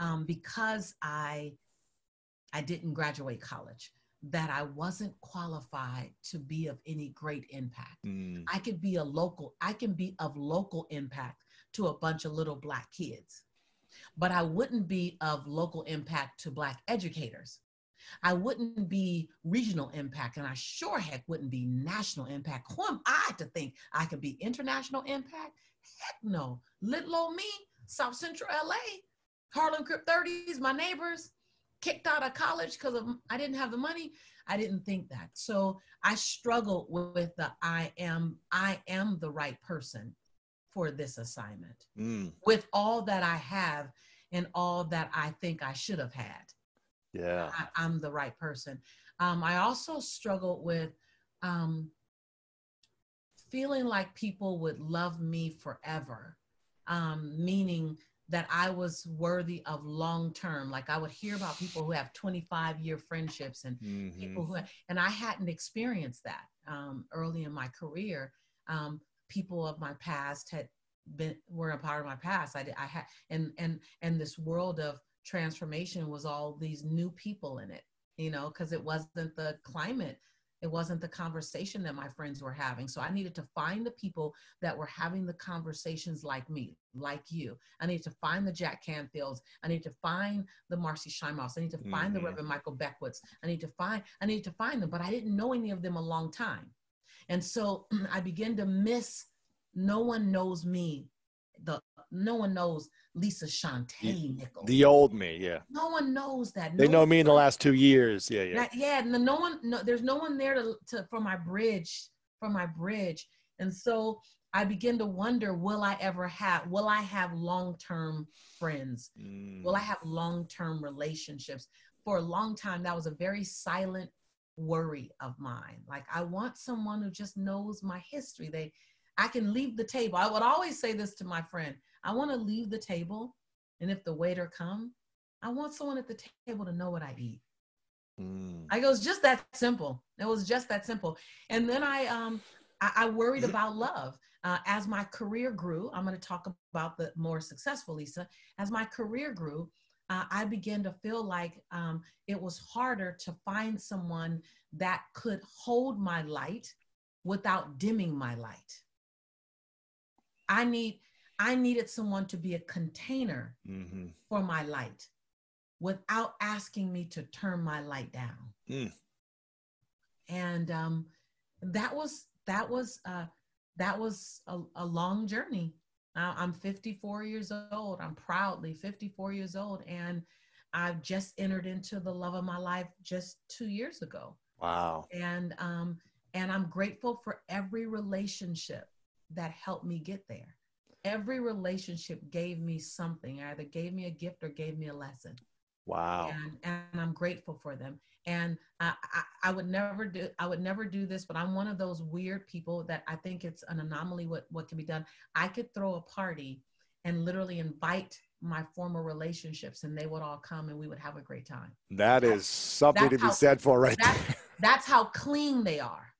um, because I I didn't graduate college that I wasn't qualified to be of any great impact. Mm. I could be a local, I can be of local impact to a bunch of little black kids, but I wouldn't be of local impact to black educators. I wouldn't be regional impact, and I sure heck wouldn't be national impact. Who am I to think I could be international impact? Heck no. Little old me, South Central LA, Harlem Crip 30s, my neighbors, kicked out of college because of I didn't have the money. I didn't think that. So I struggled with the I am I am the right person for this assignment mm. with all that I have and all that I think I should have had. Yeah. I, am the right person. Um, I also struggled with um, feeling like people would love me forever, um, meaning that I was worthy of long term. Like I would hear about people who have 25 year friendships and mm-hmm. people who, and I hadn't experienced that um, early in my career. Um, people of my past had been were a part of my past. I, I had, and and and this world of transformation was all these new people in it. You know, because it wasn't the climate it wasn't the conversation that my friends were having. So I needed to find the people that were having the conversations like me, like you. I need to find the Jack Canfields. I need to find the Marci Shimoffs. I need to find mm-hmm. the Reverend Michael Beckwiths. I need to find, I need to find them, but I didn't know any of them a long time. And so I began to miss, no one knows me. The no one knows Lisa Shantae Nichols. The old me, yeah. No one knows that. They know me in the last two years. Yeah, yeah. yeah, no, no one. No, there's no one there to, to for my bridge, for my bridge. And so I begin to wonder will I ever have, will I have long term friends? Mm. Will I have long term relationships? For a long time, that was a very silent worry of mine. Like, I want someone who just knows my history. They, I can leave the table. I would always say this to my friend I want to leave the table. And if the waiter come, I want someone at the table to know what I eat. Mm. I go, it's just that simple. It was just that simple. And then I, um, I, I worried about love. Uh, as my career grew, I'm going to talk about the more successful Lisa. As my career grew, uh, I began to feel like um, it was harder to find someone that could hold my light without dimming my light. I need I needed someone to be a container mm-hmm. for my light without asking me to turn my light down. Mm. And um, that was that was uh, that was a, a long journey. Uh, I'm 54 years old. I'm proudly 54 years old, and I've just entered into the love of my life just two years ago. Wow! And um, and I'm grateful for every relationship that helped me get there. Every relationship gave me something, either gave me a gift or gave me a lesson. Wow. And, and I'm grateful for them. And I, I, I, would never do I would never do this, but I'm one of those weird people that I think it's an anomaly what, what can be done. I could throw a party and literally invite my former relationships and they would all come and we would have a great time. That is something to be how, said for right that's, there. That's how clean they are.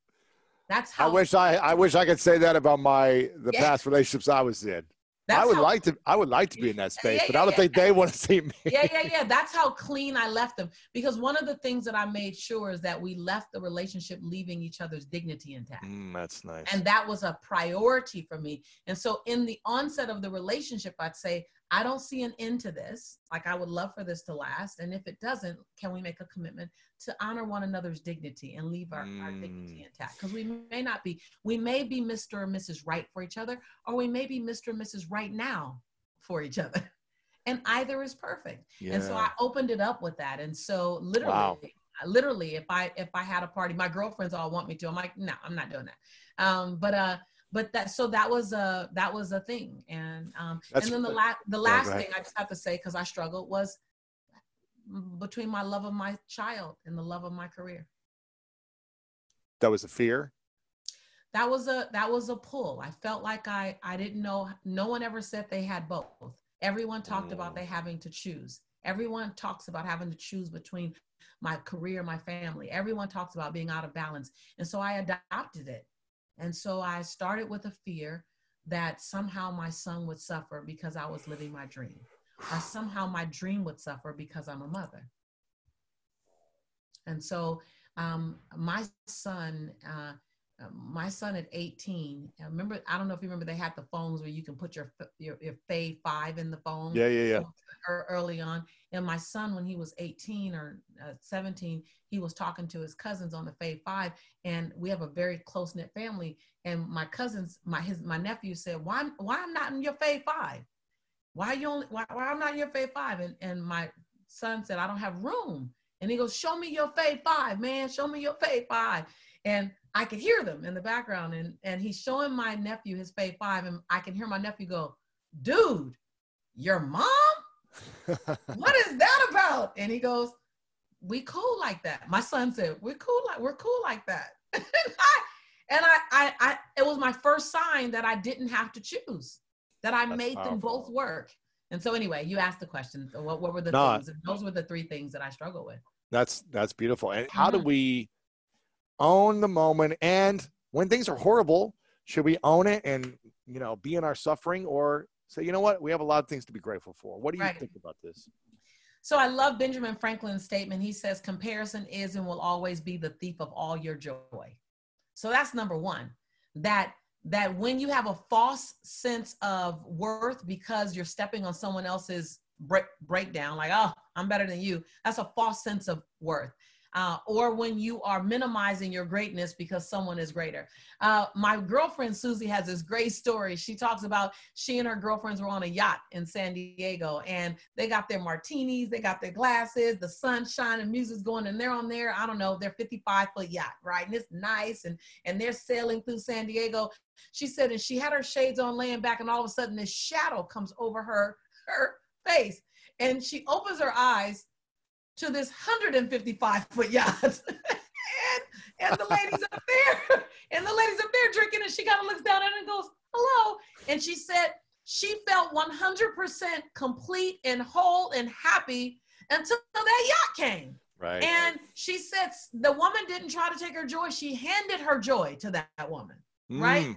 That's how I wish I I wish I could say that about my the yeah. past relationships I was in. That's I would how, like to. I would like to be in that space, yeah, but I don't yeah, think they want to see me. Yeah, yeah, yeah. That's how clean I left them. Because one of the things that I made sure is that we left the relationship leaving each other's dignity intact. Mm, that's nice. And that was a priority for me. And so, in the onset of the relationship, I'd say, I don't see an end to this. Like, I would love for this to last. And if it doesn't, can we make a commitment to honor one another's dignity and leave our, mm. our dignity mm. intact? Because we may not be, we may be Mr. and Mrs. Right for each other, or we may be Mr. and Mrs. Right now for each other. And either is perfect. Yeah. And so I opened it up with that. And so literally, wow. literally, if I if I had a party, my girlfriends all want me to. I'm like, no, I'm not doing that. Um, but uh, but that so that was a that was a thing. And um That's, and then the last the last yeah, thing i just have to say because i struggled was between my love of my child and the love of my career. That was a fear? That was a that was a pull. I felt like i i didn't know no one ever said they had both. Everyone talked mm. about they having to choose. Everyone talks about having to choose between my career my family. Everyone talks about being out of balance. And so i adopted it and so I started with a fear that somehow my son would suffer because I was living my dream, or somehow my dream would suffer because I'm a mother. And so um, my son, uh, my son at 18, I remember, I don't know if you remember, they had the phones where you can put your, your, your Fave 5 in the phone. Yeah, yeah, yeah. Early on. And my son, when he was 18 or uh, 17, he was talking to his cousins on the Fave 5. And we have a very close knit family. And my cousins, my his my nephew said, Why, why I'm not in your Fave 5? Why you only, why, why I'm not in your Fave 5? And, and my son said, I don't have room. And he goes, Show me your Fave 5, man. Show me your Fave 5. And I could hear them in the background. And, and he's showing my nephew his Fave 5. And I can hear my nephew go, Dude, your mom? what is that about? And he goes, We cool like that. My son said, We're cool like we're cool like that. and I, I, I, it was my first sign that I didn't have to choose, that I That's made powerful. them both work. And so, anyway, you asked the question. What, what were the no, things? And those were the three things that I struggle with. That's that's beautiful. And how mm-hmm. do we own the moment? And when things are horrible, should we own it and you know be in our suffering, or say, you know what, we have a lot of things to be grateful for? What do you right. think about this? So I love Benjamin Franklin's statement. He says, comparison is and will always be the thief of all your joy. So that's number one. That that when you have a false sense of worth because you're stepping on someone else's break, breakdown, like, oh, I'm better than you, that's a false sense of worth. Uh, or when you are minimizing your greatness because someone is greater. Uh, my girlfriend Susie has this great story. She talks about she and her girlfriends were on a yacht in San Diego and they got their martinis, they got their glasses, the sun shining, music's going, and they're on there. I don't know, they're 55 foot yacht, right? And it's nice, and and they're sailing through San Diego. She said, and she had her shades on, laying back, and all of a sudden this shadow comes over her her face, and she opens her eyes to this 155 foot yacht. and, and the ladies up there, and the ladies up there drinking, and she kind of looks down at it and goes, hello. And she said she felt 100% complete and whole and happy until that yacht came. Right. And she said the woman didn't try to take her joy, she handed her joy to that, woman. Right. Mm.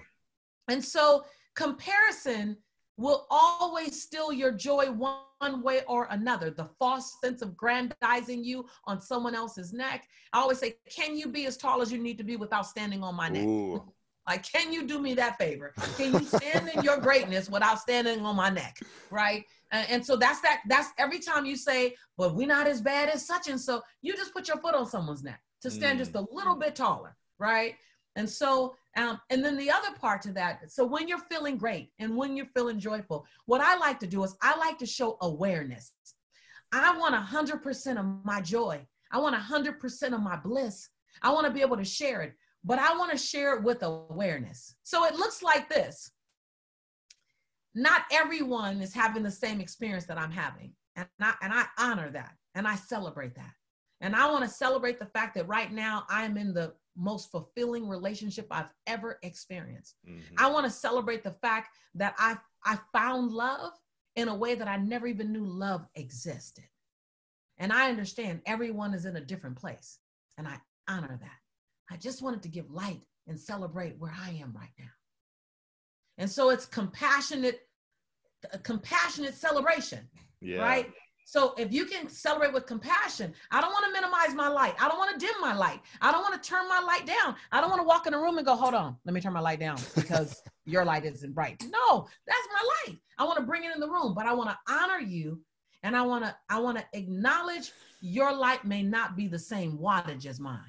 And so comparison will always steal your joy one way or another. The false sense of grandizing you on someone else's neck. I always say, can you be as tall as you need to be without standing on my neck? Ooh. Like, can you do me that favor? Can you stand in your greatness without standing on my neck? Right. And, and so that's that. That's every time you say, but we're not as bad as such and so, you just put your foot on someone's neck to stand just mm. a little bit taller. Right. And so, um, and then the other part to that, so when you're feeling great and when you're feeling joyful, what I like to do is I like to show awareness. I want 100% of my joy. I want 100% of my bliss. I want to be able to share it, but I want to share it with awareness. So it looks like this. Not everyone is having the same experience that I'm having. And I, and I honor that and I celebrate that. And I want to celebrate the fact that right now I'm in the most fulfilling relationship I've ever experienced. Mhm. I want to celebrate the fact that I I found love in a way that I never even knew love existed. And I understand everyone is in a different place, and I honor that. I just wanted to give light and celebrate where I am right now. And so it's compassionate, a compassionate celebration yeah. right? So if you can celebrate with compassion, I don't want to minimize my light. I don't want to dim my light. I don't want to turn my light down. I don't want to walk in a room and go, hold on, let me turn my light down because your light isn't bright. No, that's my light. I want to bring it in the room, but I want to honor you and I want to I want to acknowledge your light may not be the same wattage as mine.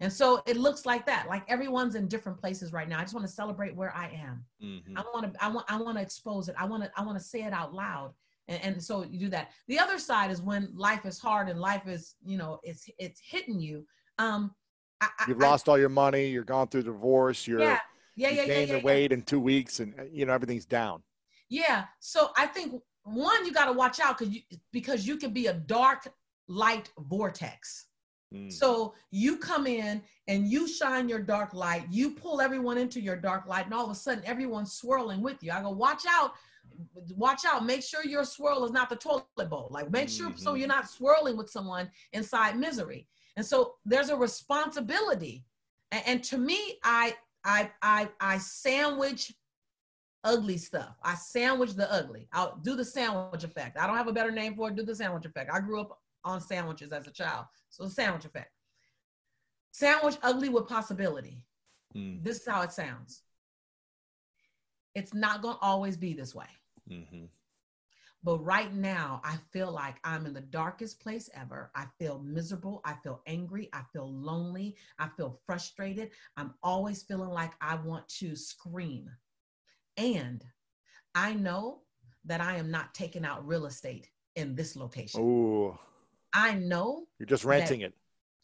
And so it looks like that. Like everyone's in different places right now. I just want to celebrate where I am. Mhm. I want to I want I want to expose it. I want to I want to say it out loud. And, and so you do that. The other side is when life is hard and life is, you know, it's it's hitting you. Um I, You've I- lost all your money. You're going through divorce. You're yeah, yeah, you yeah, yeah, gained yeah, the yeah. weight in two weeks, and you know everything's down. Yeah. So I think one, you got to watch out because you because you can be a dark light vortex. Mm. So you come in and you shine your dark light, you pull everyone into your dark light, and all of a sudden everyone's swirling with you. I go, watch out, watch out, make sure your swirl is not the toilet bowl. Like make sure so Mhm. you're not swirling with someone inside misery. And so there's a responsibility. And, and to me, I I I I sandwich ugly stuff. I sandwich the ugly. I'll do the sandwich effect. I don't have a better name for it. Do the sandwich effect. I grew up on sandwiches as a child. So the sandwich effect. Sandwich ugly with possibility. Mm. This is how it sounds. It's not going to always be this way. Mhm. But right now, I feel like I'm in the darkest place ever. I feel miserable. I feel angry. I feel lonely. I feel frustrated. I'm always feeling like I want to scream. And I know that I am not taking out real estate in this location. Ooh, I know you're just renting it.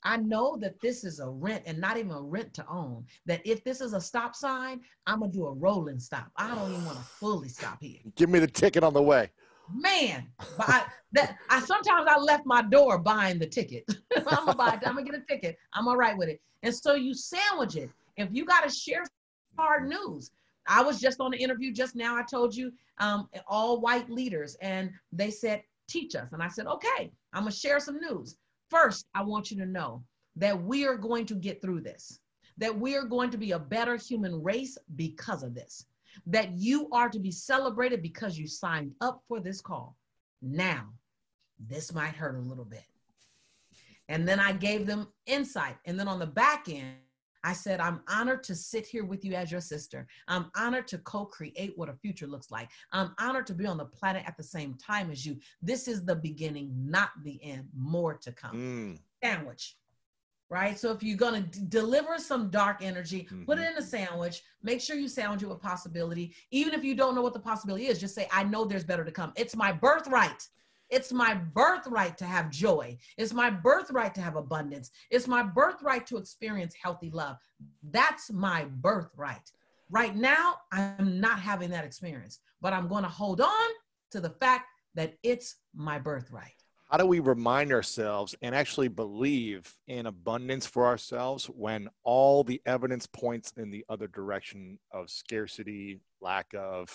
I know that this is a rent and not even a rent to own. That if this is a stop sign, I'm gonna do a rolling stop. I don't even want to fully stop here, Give me the ticket on the way. man. But I, that I sometimes I left my door buying the ticket. I'm gonna buy. I'm gonna get a ticket. I'm all right with it. And so you sandwich it. If you got to share hard news, I was just on an interview just now. I told you, um, all white leaders, and they said, teach us. And I said, okay, I'm gonna share some news. First, I want you to know that we are going to get through this, that we are going to be a better human race because of this, that you are to be celebrated because you signed up for this call. Now, this might hurt a little bit. And then I gave them insight. And then on the back end, I said, I'm honored to sit here with you as your sister. I'm honored to co create what a future looks like. I'm honored to be on the planet at the same time as you. This is the beginning, not the end. More to come. Mm. Sandwich. right? So if you're going to d- deliver some dark energy, mm-hmm. put it Mm-hmm. in a sandwich. Make sure you sandwich it with possibility. Even if you don't know what the possibility is, just say, I know there's better to come. It's my birthright. It's my birthright to have joy. It's my birthright to have abundance. It's my birthright to experience healthy love. That's my birthright. Right now, I'm not having that experience, but I'm going to hold on to the fact that it's my birthright how do we remind ourselves and actually believe in abundance for ourselves when all the evidence points in the other direction of scarcity lack of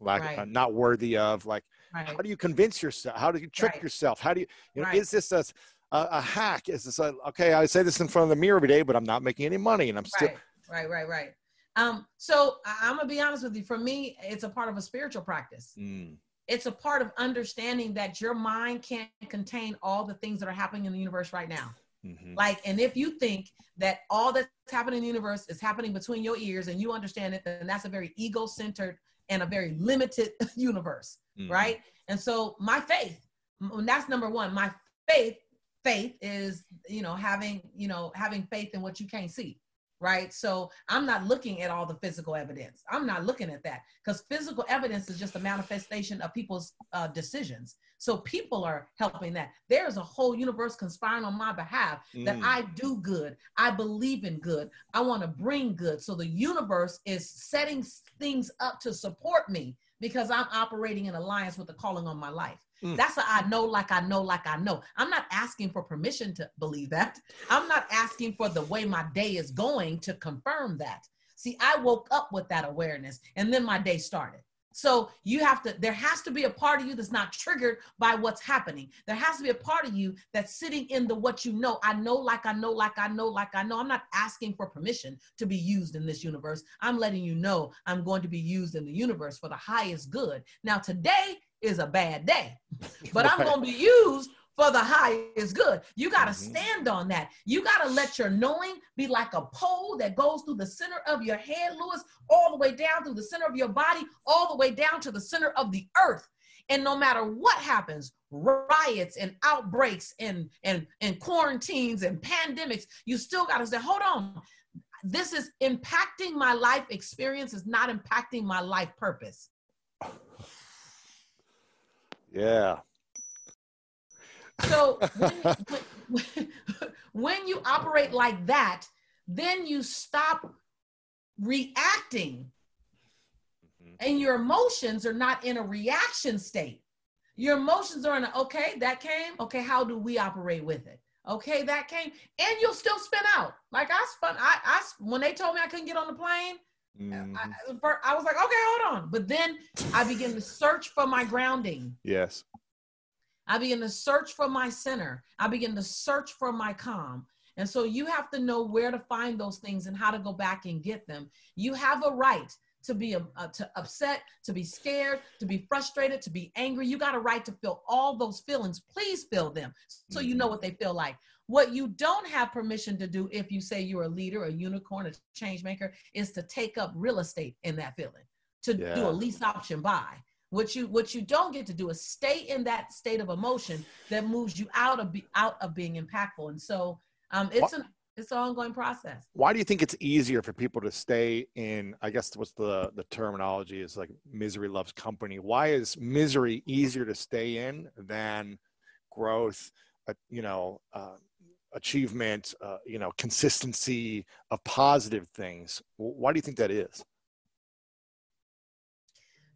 lack right. uh, not worthy of like right. how do you convince yourself how do you trick right. yourself how do you, you know is this a, a, a, hack is this a, okay i say this in front of the mirror every day but i'm not making any money and i'm still right right right um so i'm gonna be honest with you for me it's a part of a spiritual practice mm it's a part of understanding that your mind can't contain all the things that are happening in the universe right now. Mm-hmm. Like, and if you think that all that's happening in the universe is happening between your ears and you understand it, then that's a very ego centered and a very limited universe, mm-hmm. right? And so, my faith, that's number one. My faith, faith is, you know, having, you know, having faith in what you can't see right? So I'm not looking at all the physical evidence. I'm not looking at that because physical evidence is just a manifestation of people's uh, decisions. So people are helping that. There's a whole universe conspiring on my behalf that mm. I do good. I believe in good. I want to bring good. So the universe is setting things up to support me because I'm operating in alliance with the calling on my life. Mm. That's I know like I know like I know. I'm not asking for permission to believe that. I'm not asking for the way my day is going to confirm that. See, I woke up with that awareness and then my day started. So you have to, there has to be a part of you that's not triggered by what's happening. There has to be a part of you that's sitting in the what you know. I know, like I know, like I know, like I know. I'm not asking for permission to be used in this universe. I'm letting you know I'm going to be used in the universe for the highest good. Now, today is a bad day, but right. I'm going to be used for the highest good. You got to mm-hmm. stand on that. You got to let your knowing be like a pole that goes through the center of your head, Lewis, all the way down through the center of your body, all the way down to the center of the earth. And no matter what happens, riots and outbreaks and and and quarantines and pandemics, you still got to say, hold on. This is impacting my life experience, is not impacting my life purpose. Yeah. So when, when, you operate like that, then you stop reacting mm-hmm. and your emotions are not in a reaction state. Your emotions are in a, okay, that came. Okay, how do we operate with it? Okay, that came. And you'll still spin out. Like I spun, I, I when they told me I couldn't get on the plane, mm-hmm. I, I was like, okay, hold on. But then I begin to search for my grounding. Yes. I begin to search for my center. I begin to search for my calm. And so you have to know where to find those things and how to go back and get them. You have a right to be uh, to upset, to be scared, to be frustrated, to be angry. You got a right to feel all those feelings. Please feel them so you know mm-hmm. what they feel like. What you don't have permission to do if you say you're a leader, a unicorn, a change maker, is to take up real estate in that feeling, to yeah. do a lease option buy. What you what you don't get to do is stay in that state of emotion that moves you out of be, out of being impactful. And so um, it's an it's an ongoing process. Why do you think it's easier for people to stay in? I guess what's the the terminology is like misery loves company. Why is misery easier to stay in than growth? Uh, you know, uh, achievement. Uh, you know, consistency of positive things. Why do you think that is?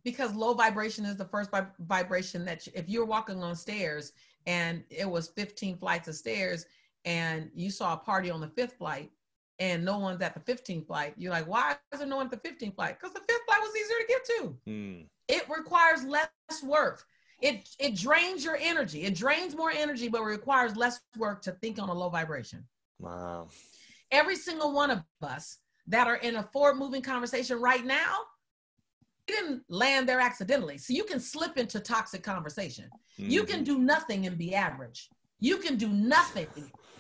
because low vibration is the first vibration that you, if you're walking on stairs and it was 15 flights of stairs and you saw a party on the fifth flight and no one's at the 15th flight you're like why is there no one at the 15th flight because the fifth flight was easier to get to mm. it requires less work it it drains your energy it drains more energy but requires less work to think on a low vibration wow every single one of us that are in a forward moving conversation right now didn't land there accidentally. So you can slip into toxic conversation. Mm-hmm. You can mm-hmm. do nothing and be average. You can do nothing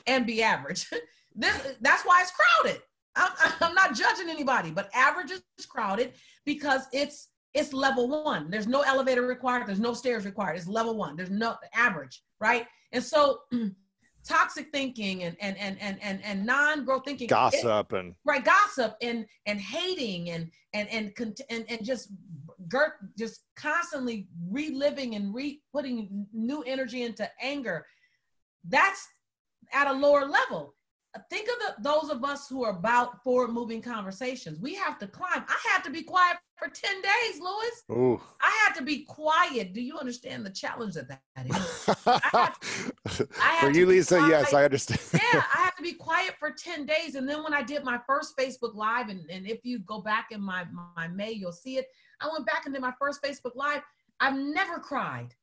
and be average. this that's why it's crowded. I'm, I'm not judging anybody, but average is crowded because it's it's level one. There's no elevator required. There's no stairs required. It's level one. There's no average, right? And so toxic thinking and and and and and, and non-growth thinking gossip and right gossip and and hating and and and and, and just just constantly reliving and re putting new energy into anger that's at a lower level think of the, those of us who are about forward moving conversations. We have to climb. I had to be quiet for 10 days, Lewis. Ooh. I had to be quiet. Do you understand the challenge that that is? I to, I for you, Lisa, yes, I understand. yeah, I had to be quiet for 10 days. And then when I did my first Facebook Live, and, and if you go back in my, my May, you'll see it. I went back and did my first Facebook Live. I've never cried.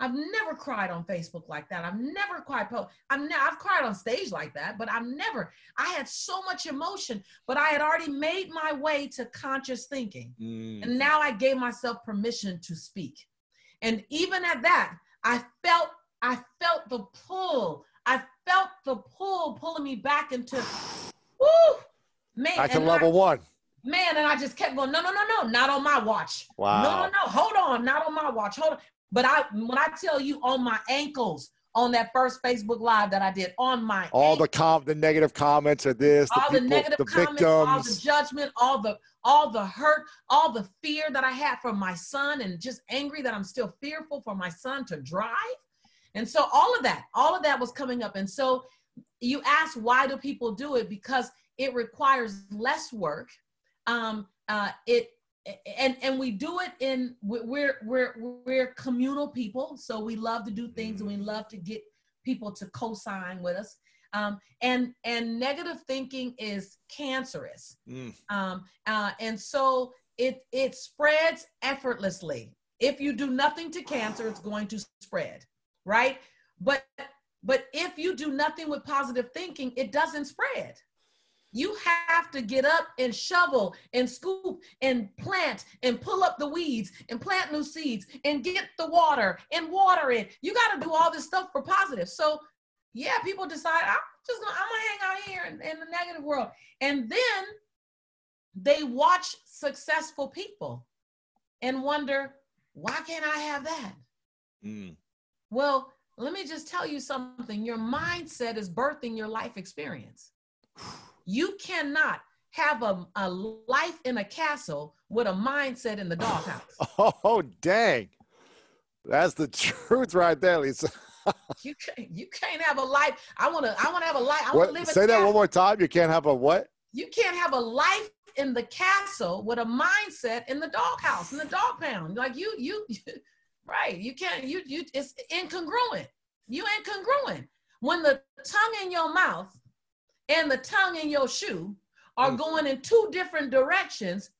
I've never cried on Facebook like that. I've never cried. I've, ne- I've cried on stage like that, but I've never. I had so much emotion, but I had already made my way to conscious thinking. Mm. And now I gave myself permission to speak. And even at that, I felt I felt the pull. I felt the pull pulling me back into woo man. Back to level I, one. Man, and I just kept going, no, no, no, no, not on my watch. Wow. No, no, no, hold on, not on my watch. Hold on. But I when I tell you on my ankles on that first Facebook Live that I did on my all ankles, the com the negative comments are this, all the, people, the negative the comments, victims. all the judgment, all the all the hurt, all the fear that I had for my son, and just angry that I'm still fearful for my son to drive. And so all of that, all of that was coming up. And so you ask why do people do it? Because it requires less work. Um, uh, it and and we do it in we're we're we're communal people. So we love to do things and we mm-hmm. love to get people to co-sign with us. Um, and and negative thinking is cancerous. Mm. um, uh, and so it it spreads effortlessly. If you do nothing to cancer it's going to spread right? But but if you do nothing with positive thinking it doesn't spread you have to get up and shovel and scoop and plant and pull up the weeds and plant new seeds and get the water and water it. You got to do all this stuff for positive. So, yeah, people decide I'm just gonna I'm gonna hang out here in, in the negative world, and then they watch successful people and wonder why can't I have that? Mm. Well, let me just tell you something. Your mindset is birthing your life experience. You cannot have a, a life in a castle with a mindset in the doghouse. Oh, dang. That's the truth right there, Lisa. you can't you can't have a life. I wanna I wanna have a life. I wanna live Say that castle. one more time. You can't have a what? You can't have a life in the castle with a mindset in the doghouse, in the dog pound. Like you, you, you right. You can't, you, you, it's incongruent. You incongruent. When the tongue in your mouth and the tongue in your shoe are mm. going in two different directions,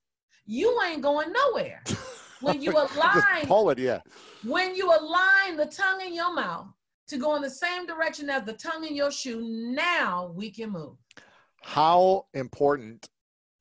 you ain't going nowhere. When you align, pull it, yeah. When you align the tongue in your mouth to go in the same direction as the tongue in your shoe, now we can move. How important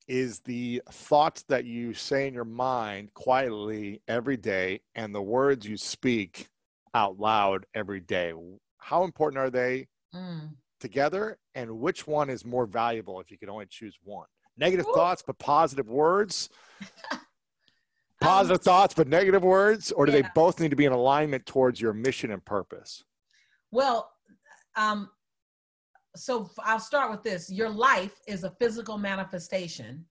is the thoughts that you say in your mind quietly every day and the words you speak out loud every day? How important are they mm together and which one is more valuable if you could only choose one? Negative Ooh. thoughts but positive words? Positive um, thoughts but negative words? Or do yeah. they both need to be in alignment towards your mission and purpose? Well um so i'll start with this. Your life is a physical manifestation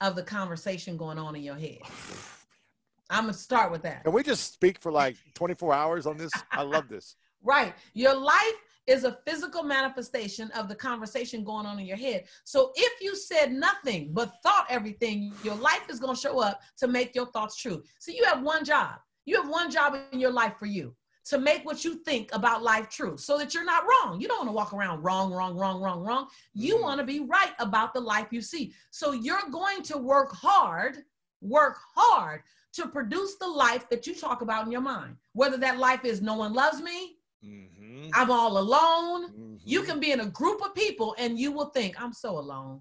of the conversation going on in your head. I'm gonna start with that. Can we just speak for like 24 hours on this? I love this. Right. Your life is a physical manifestation of the conversation going on in your head. So if you said nothing but thought everything, your life is going to show up to make your thoughts true. So you have one job. You have one job in your life for you to make what you think about life true so that you're not wrong. You don't want to walk around wrong, wrong, wrong, wrong, wrong. You mm-hmm. want to be right about the life you see. So you're going to work hard, work hard to produce the life that you talk about in your mind. Whether that life is no one loves me, Mm-hmm. I'm all alone. Mm-hmm. You can be in a group of people and you will think, I'm so alone.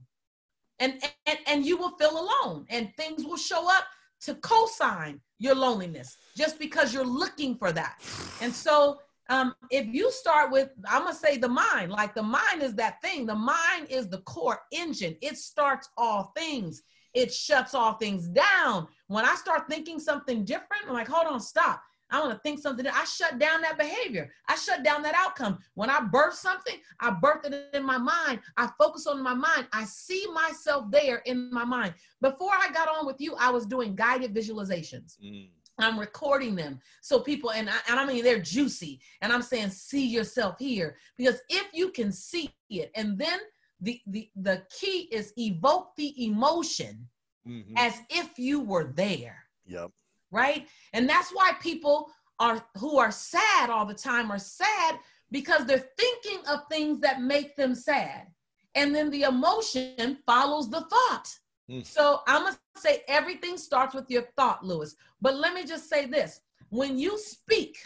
And, and, and you will feel alone and things will show up to co-sign your loneliness just because you're looking for that. And so um, if you start with, I'm gonna say the mind, like the mind is that thing. The mind is the core engine. It starts all things. It shuts all things down. When I start thinking something different, I'm like, hold on, stop. I want to think something. I shut down that behavior. I shut down that outcome. When I birth something, I birth it in my mind. I focus on my mind. I see myself there in my mind. Before I got on with you, I was doing guided visualizations. Mm. I'm recording them so people and I, and I mean they're juicy and I'm saying see yourself here because if you can see it and then the the the key is evoke the emotion mm-hmm. as if you were there. Yep. Right? And that's why people are who are sad all the time are sad because they're thinking of things that make them sad. And then the emotion follows the thought. Mm. So I'm gonna say everything starts with your thought, Lewis. But let me just say this: when you speak,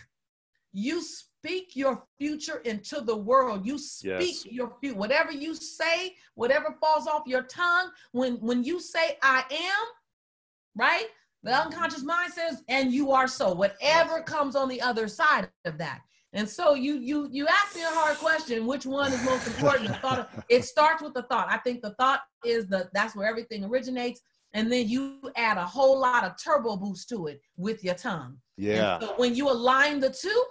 you speak your future into the world. You speak yes. your future. Whatever you say, whatever falls off your tongue, when when you say I am, right? The unconscious mind says, and you are so. Whatever comes on the other side of that. And so you you you ask me a hard question, which one is most important? The thought of, it starts with the thought. I think the thought is the that's where everything originates. And then you add a whole lot of turbo boost to it with your tongue. Yeah. So when you align the two,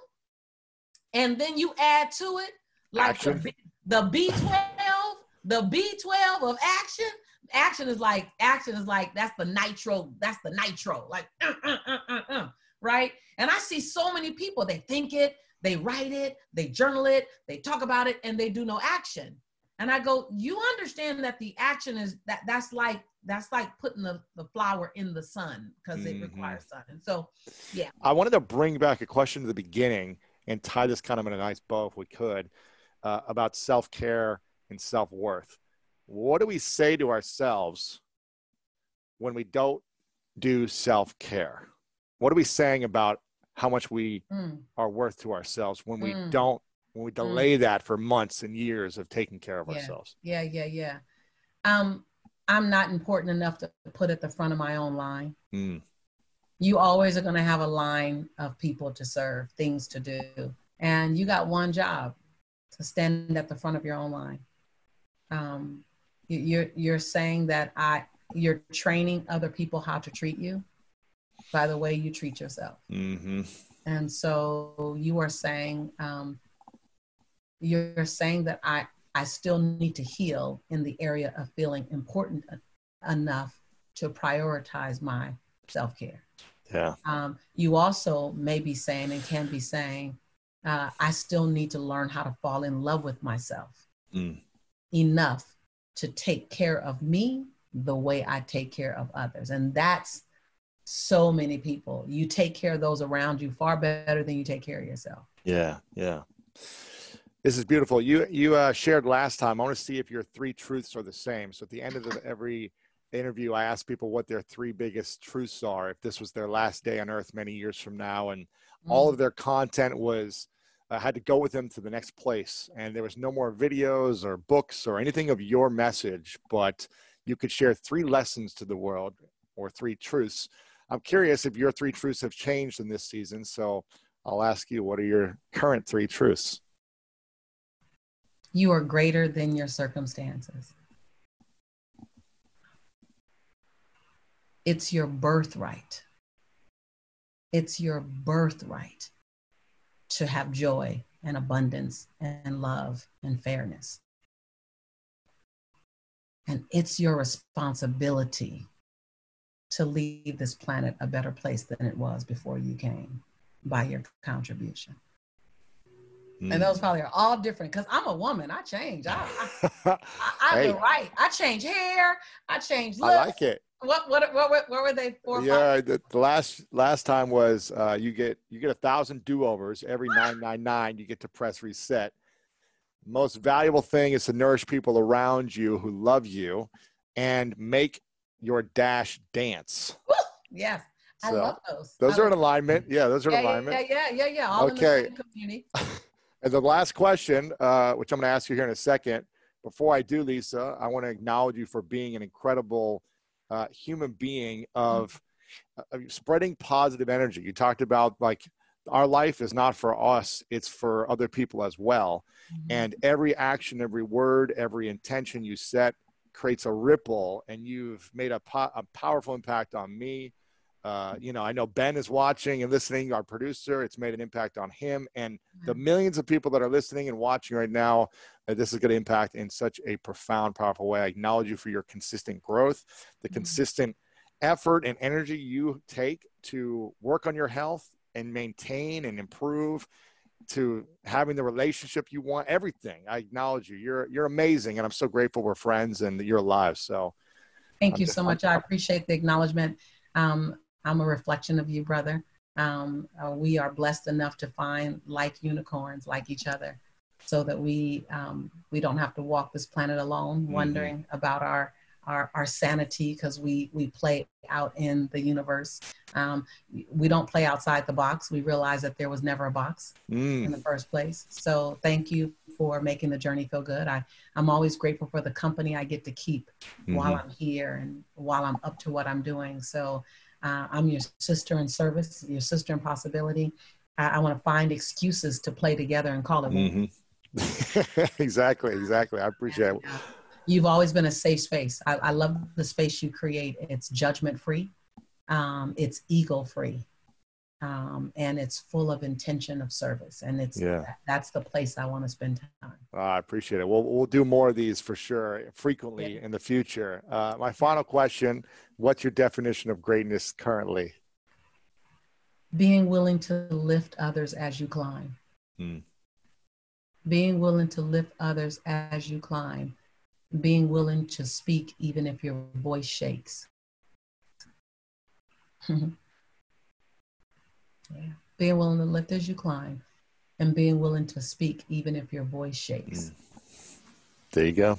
and then you add to it like the B12, the B12 of action. Action is like action is like that's the nitro, that's the nitro, like uh, uh, uh, uh, uh right? And I see so many people, they think it, they write it, they journal it, they talk about it, and they do no action. And I go, you understand that the action is that that's like that's like putting the, the flower in the sun because mm-hmm. it requires sun. And so, yeah. I wanted to bring back a question to the beginning and tie this kind of in a nice bow if we could uh, about self care and self worth. What do we say to ourselves when we don't do self care? What are we saying about how much we mm. are worth to ourselves when we mm. don't when we mm. delay mm. that for months and years of taking care of yeah. ourselves yeah yeah yeah um i'm not important enough to put at the front of my own line mm. you always are going to have a line of people to serve things to do and you got one job to stand at the front of your own line um you're you're saying that i you're training other people how to treat you by the way you treat yourself. Mm-hmm. And so you are saying, um, you're saying that I, I still need to heal in the area of feeling important enough to prioritize my self care. Yeah. Um, you also may be saying and can be saying, uh, I still need to learn how to fall in love with myself mm. enough to take care of me the way I take care of others. And that's so many people. You take care of those around you far better than you take care of yourself. Yeah, yeah. This is beautiful. You you uh, shared last time. I want to see if your three truths are the same. So at the end of the, every interview, I ask people what their three biggest truths are. If this was their last day on Earth many years from now, and mm. all of their content was uh, had to go with them to the next place, and there was no more videos or books or anything of your message, but you could share three lessons to the world or three truths I'm curious if your three truths have changed in this season. So I'll ask you, what are your current three truths? You are greater than your circumstances. It's your birthright. It's your birthright to have joy and abundance and love and fairness. And it's your responsibility to leave this planet a better place than it was before you came by your contribution. Mm. And those probably are all different because I'm a woman. I change. I, I, I, I hey. right. I change hair. I change looks. I like it. What what what, what, were they for? Yeah, the, the, last last time was uh, you get you get a thousand do overs every nine nine nine. You get to press reset. Most valuable thing is to nourish people around you who love you, and make your dash dance. Yes. So, I love those. Those are in alignment. Yeah, those are yeah, in alignment. Yeah, yeah, yeah, yeah. All okay. in the community. and the last question, uh, which I'm going to ask you here in a second. Before I do, Lisa, I want to acknowledge you for being an incredible uh, human being of uh, spreading positive energy. You talked about like our life is not for us; it's for other people as well. Mm-hmm. And every action, every word, every intention you set creates a ripple and you've made a, po- a powerful impact on me uh, you know, I know Ben is watching and listening, our producer. It's made an impact on him and the millions of people that are listening and watching right now. Uh, this is going to impact in such a profound, powerful way. I acknowledge you for your consistent growth, the Mhm. consistent effort and energy you take to work on your health and maintain and improve to having the relationship you want everything i acknowledge you you're you're amazing and i'm so grateful we're friends and you're alive so Thank I'm you just- so much. I appreciate the acknowledgement. Um, I'm a reflection of you, brother. Um, uh, we are blessed enough to find like unicorns, like each other, so that we um, we don't have to walk this planet alone, Mhm. wondering about our our, our sanity because we we play out in the universe. Um, we don't play outside the box. We realize that there was never a box mm, in the first place. So thank you for making the journey feel good. I, I'm always grateful for the company I get to keep while mhm. I'm here and while I'm up to what I'm doing. So uh, I'm your sister in service, your sister in possibility. I, I want to find excuses to play together and call it one. Exactly exactly i appreciate it Uh, You've always been a safe space. I, I love the space you create. It's judgment free, um, it's ego free, um, and it's full of intention of service. And it's Yeah. that's the place I want to spend time. Ah, I appreciate it. We'll, we'll do more of these for sure, frequently in the future. Uh, my final question What's your definition of greatness currently? Being willing to lift others as you climb. Hmm. Being willing to lift others as you climb. Being willing to speak even if your voice shakes. yeah. Being willing to lift as you climb and being willing to speak even if your voice shakes. Mm. There you go.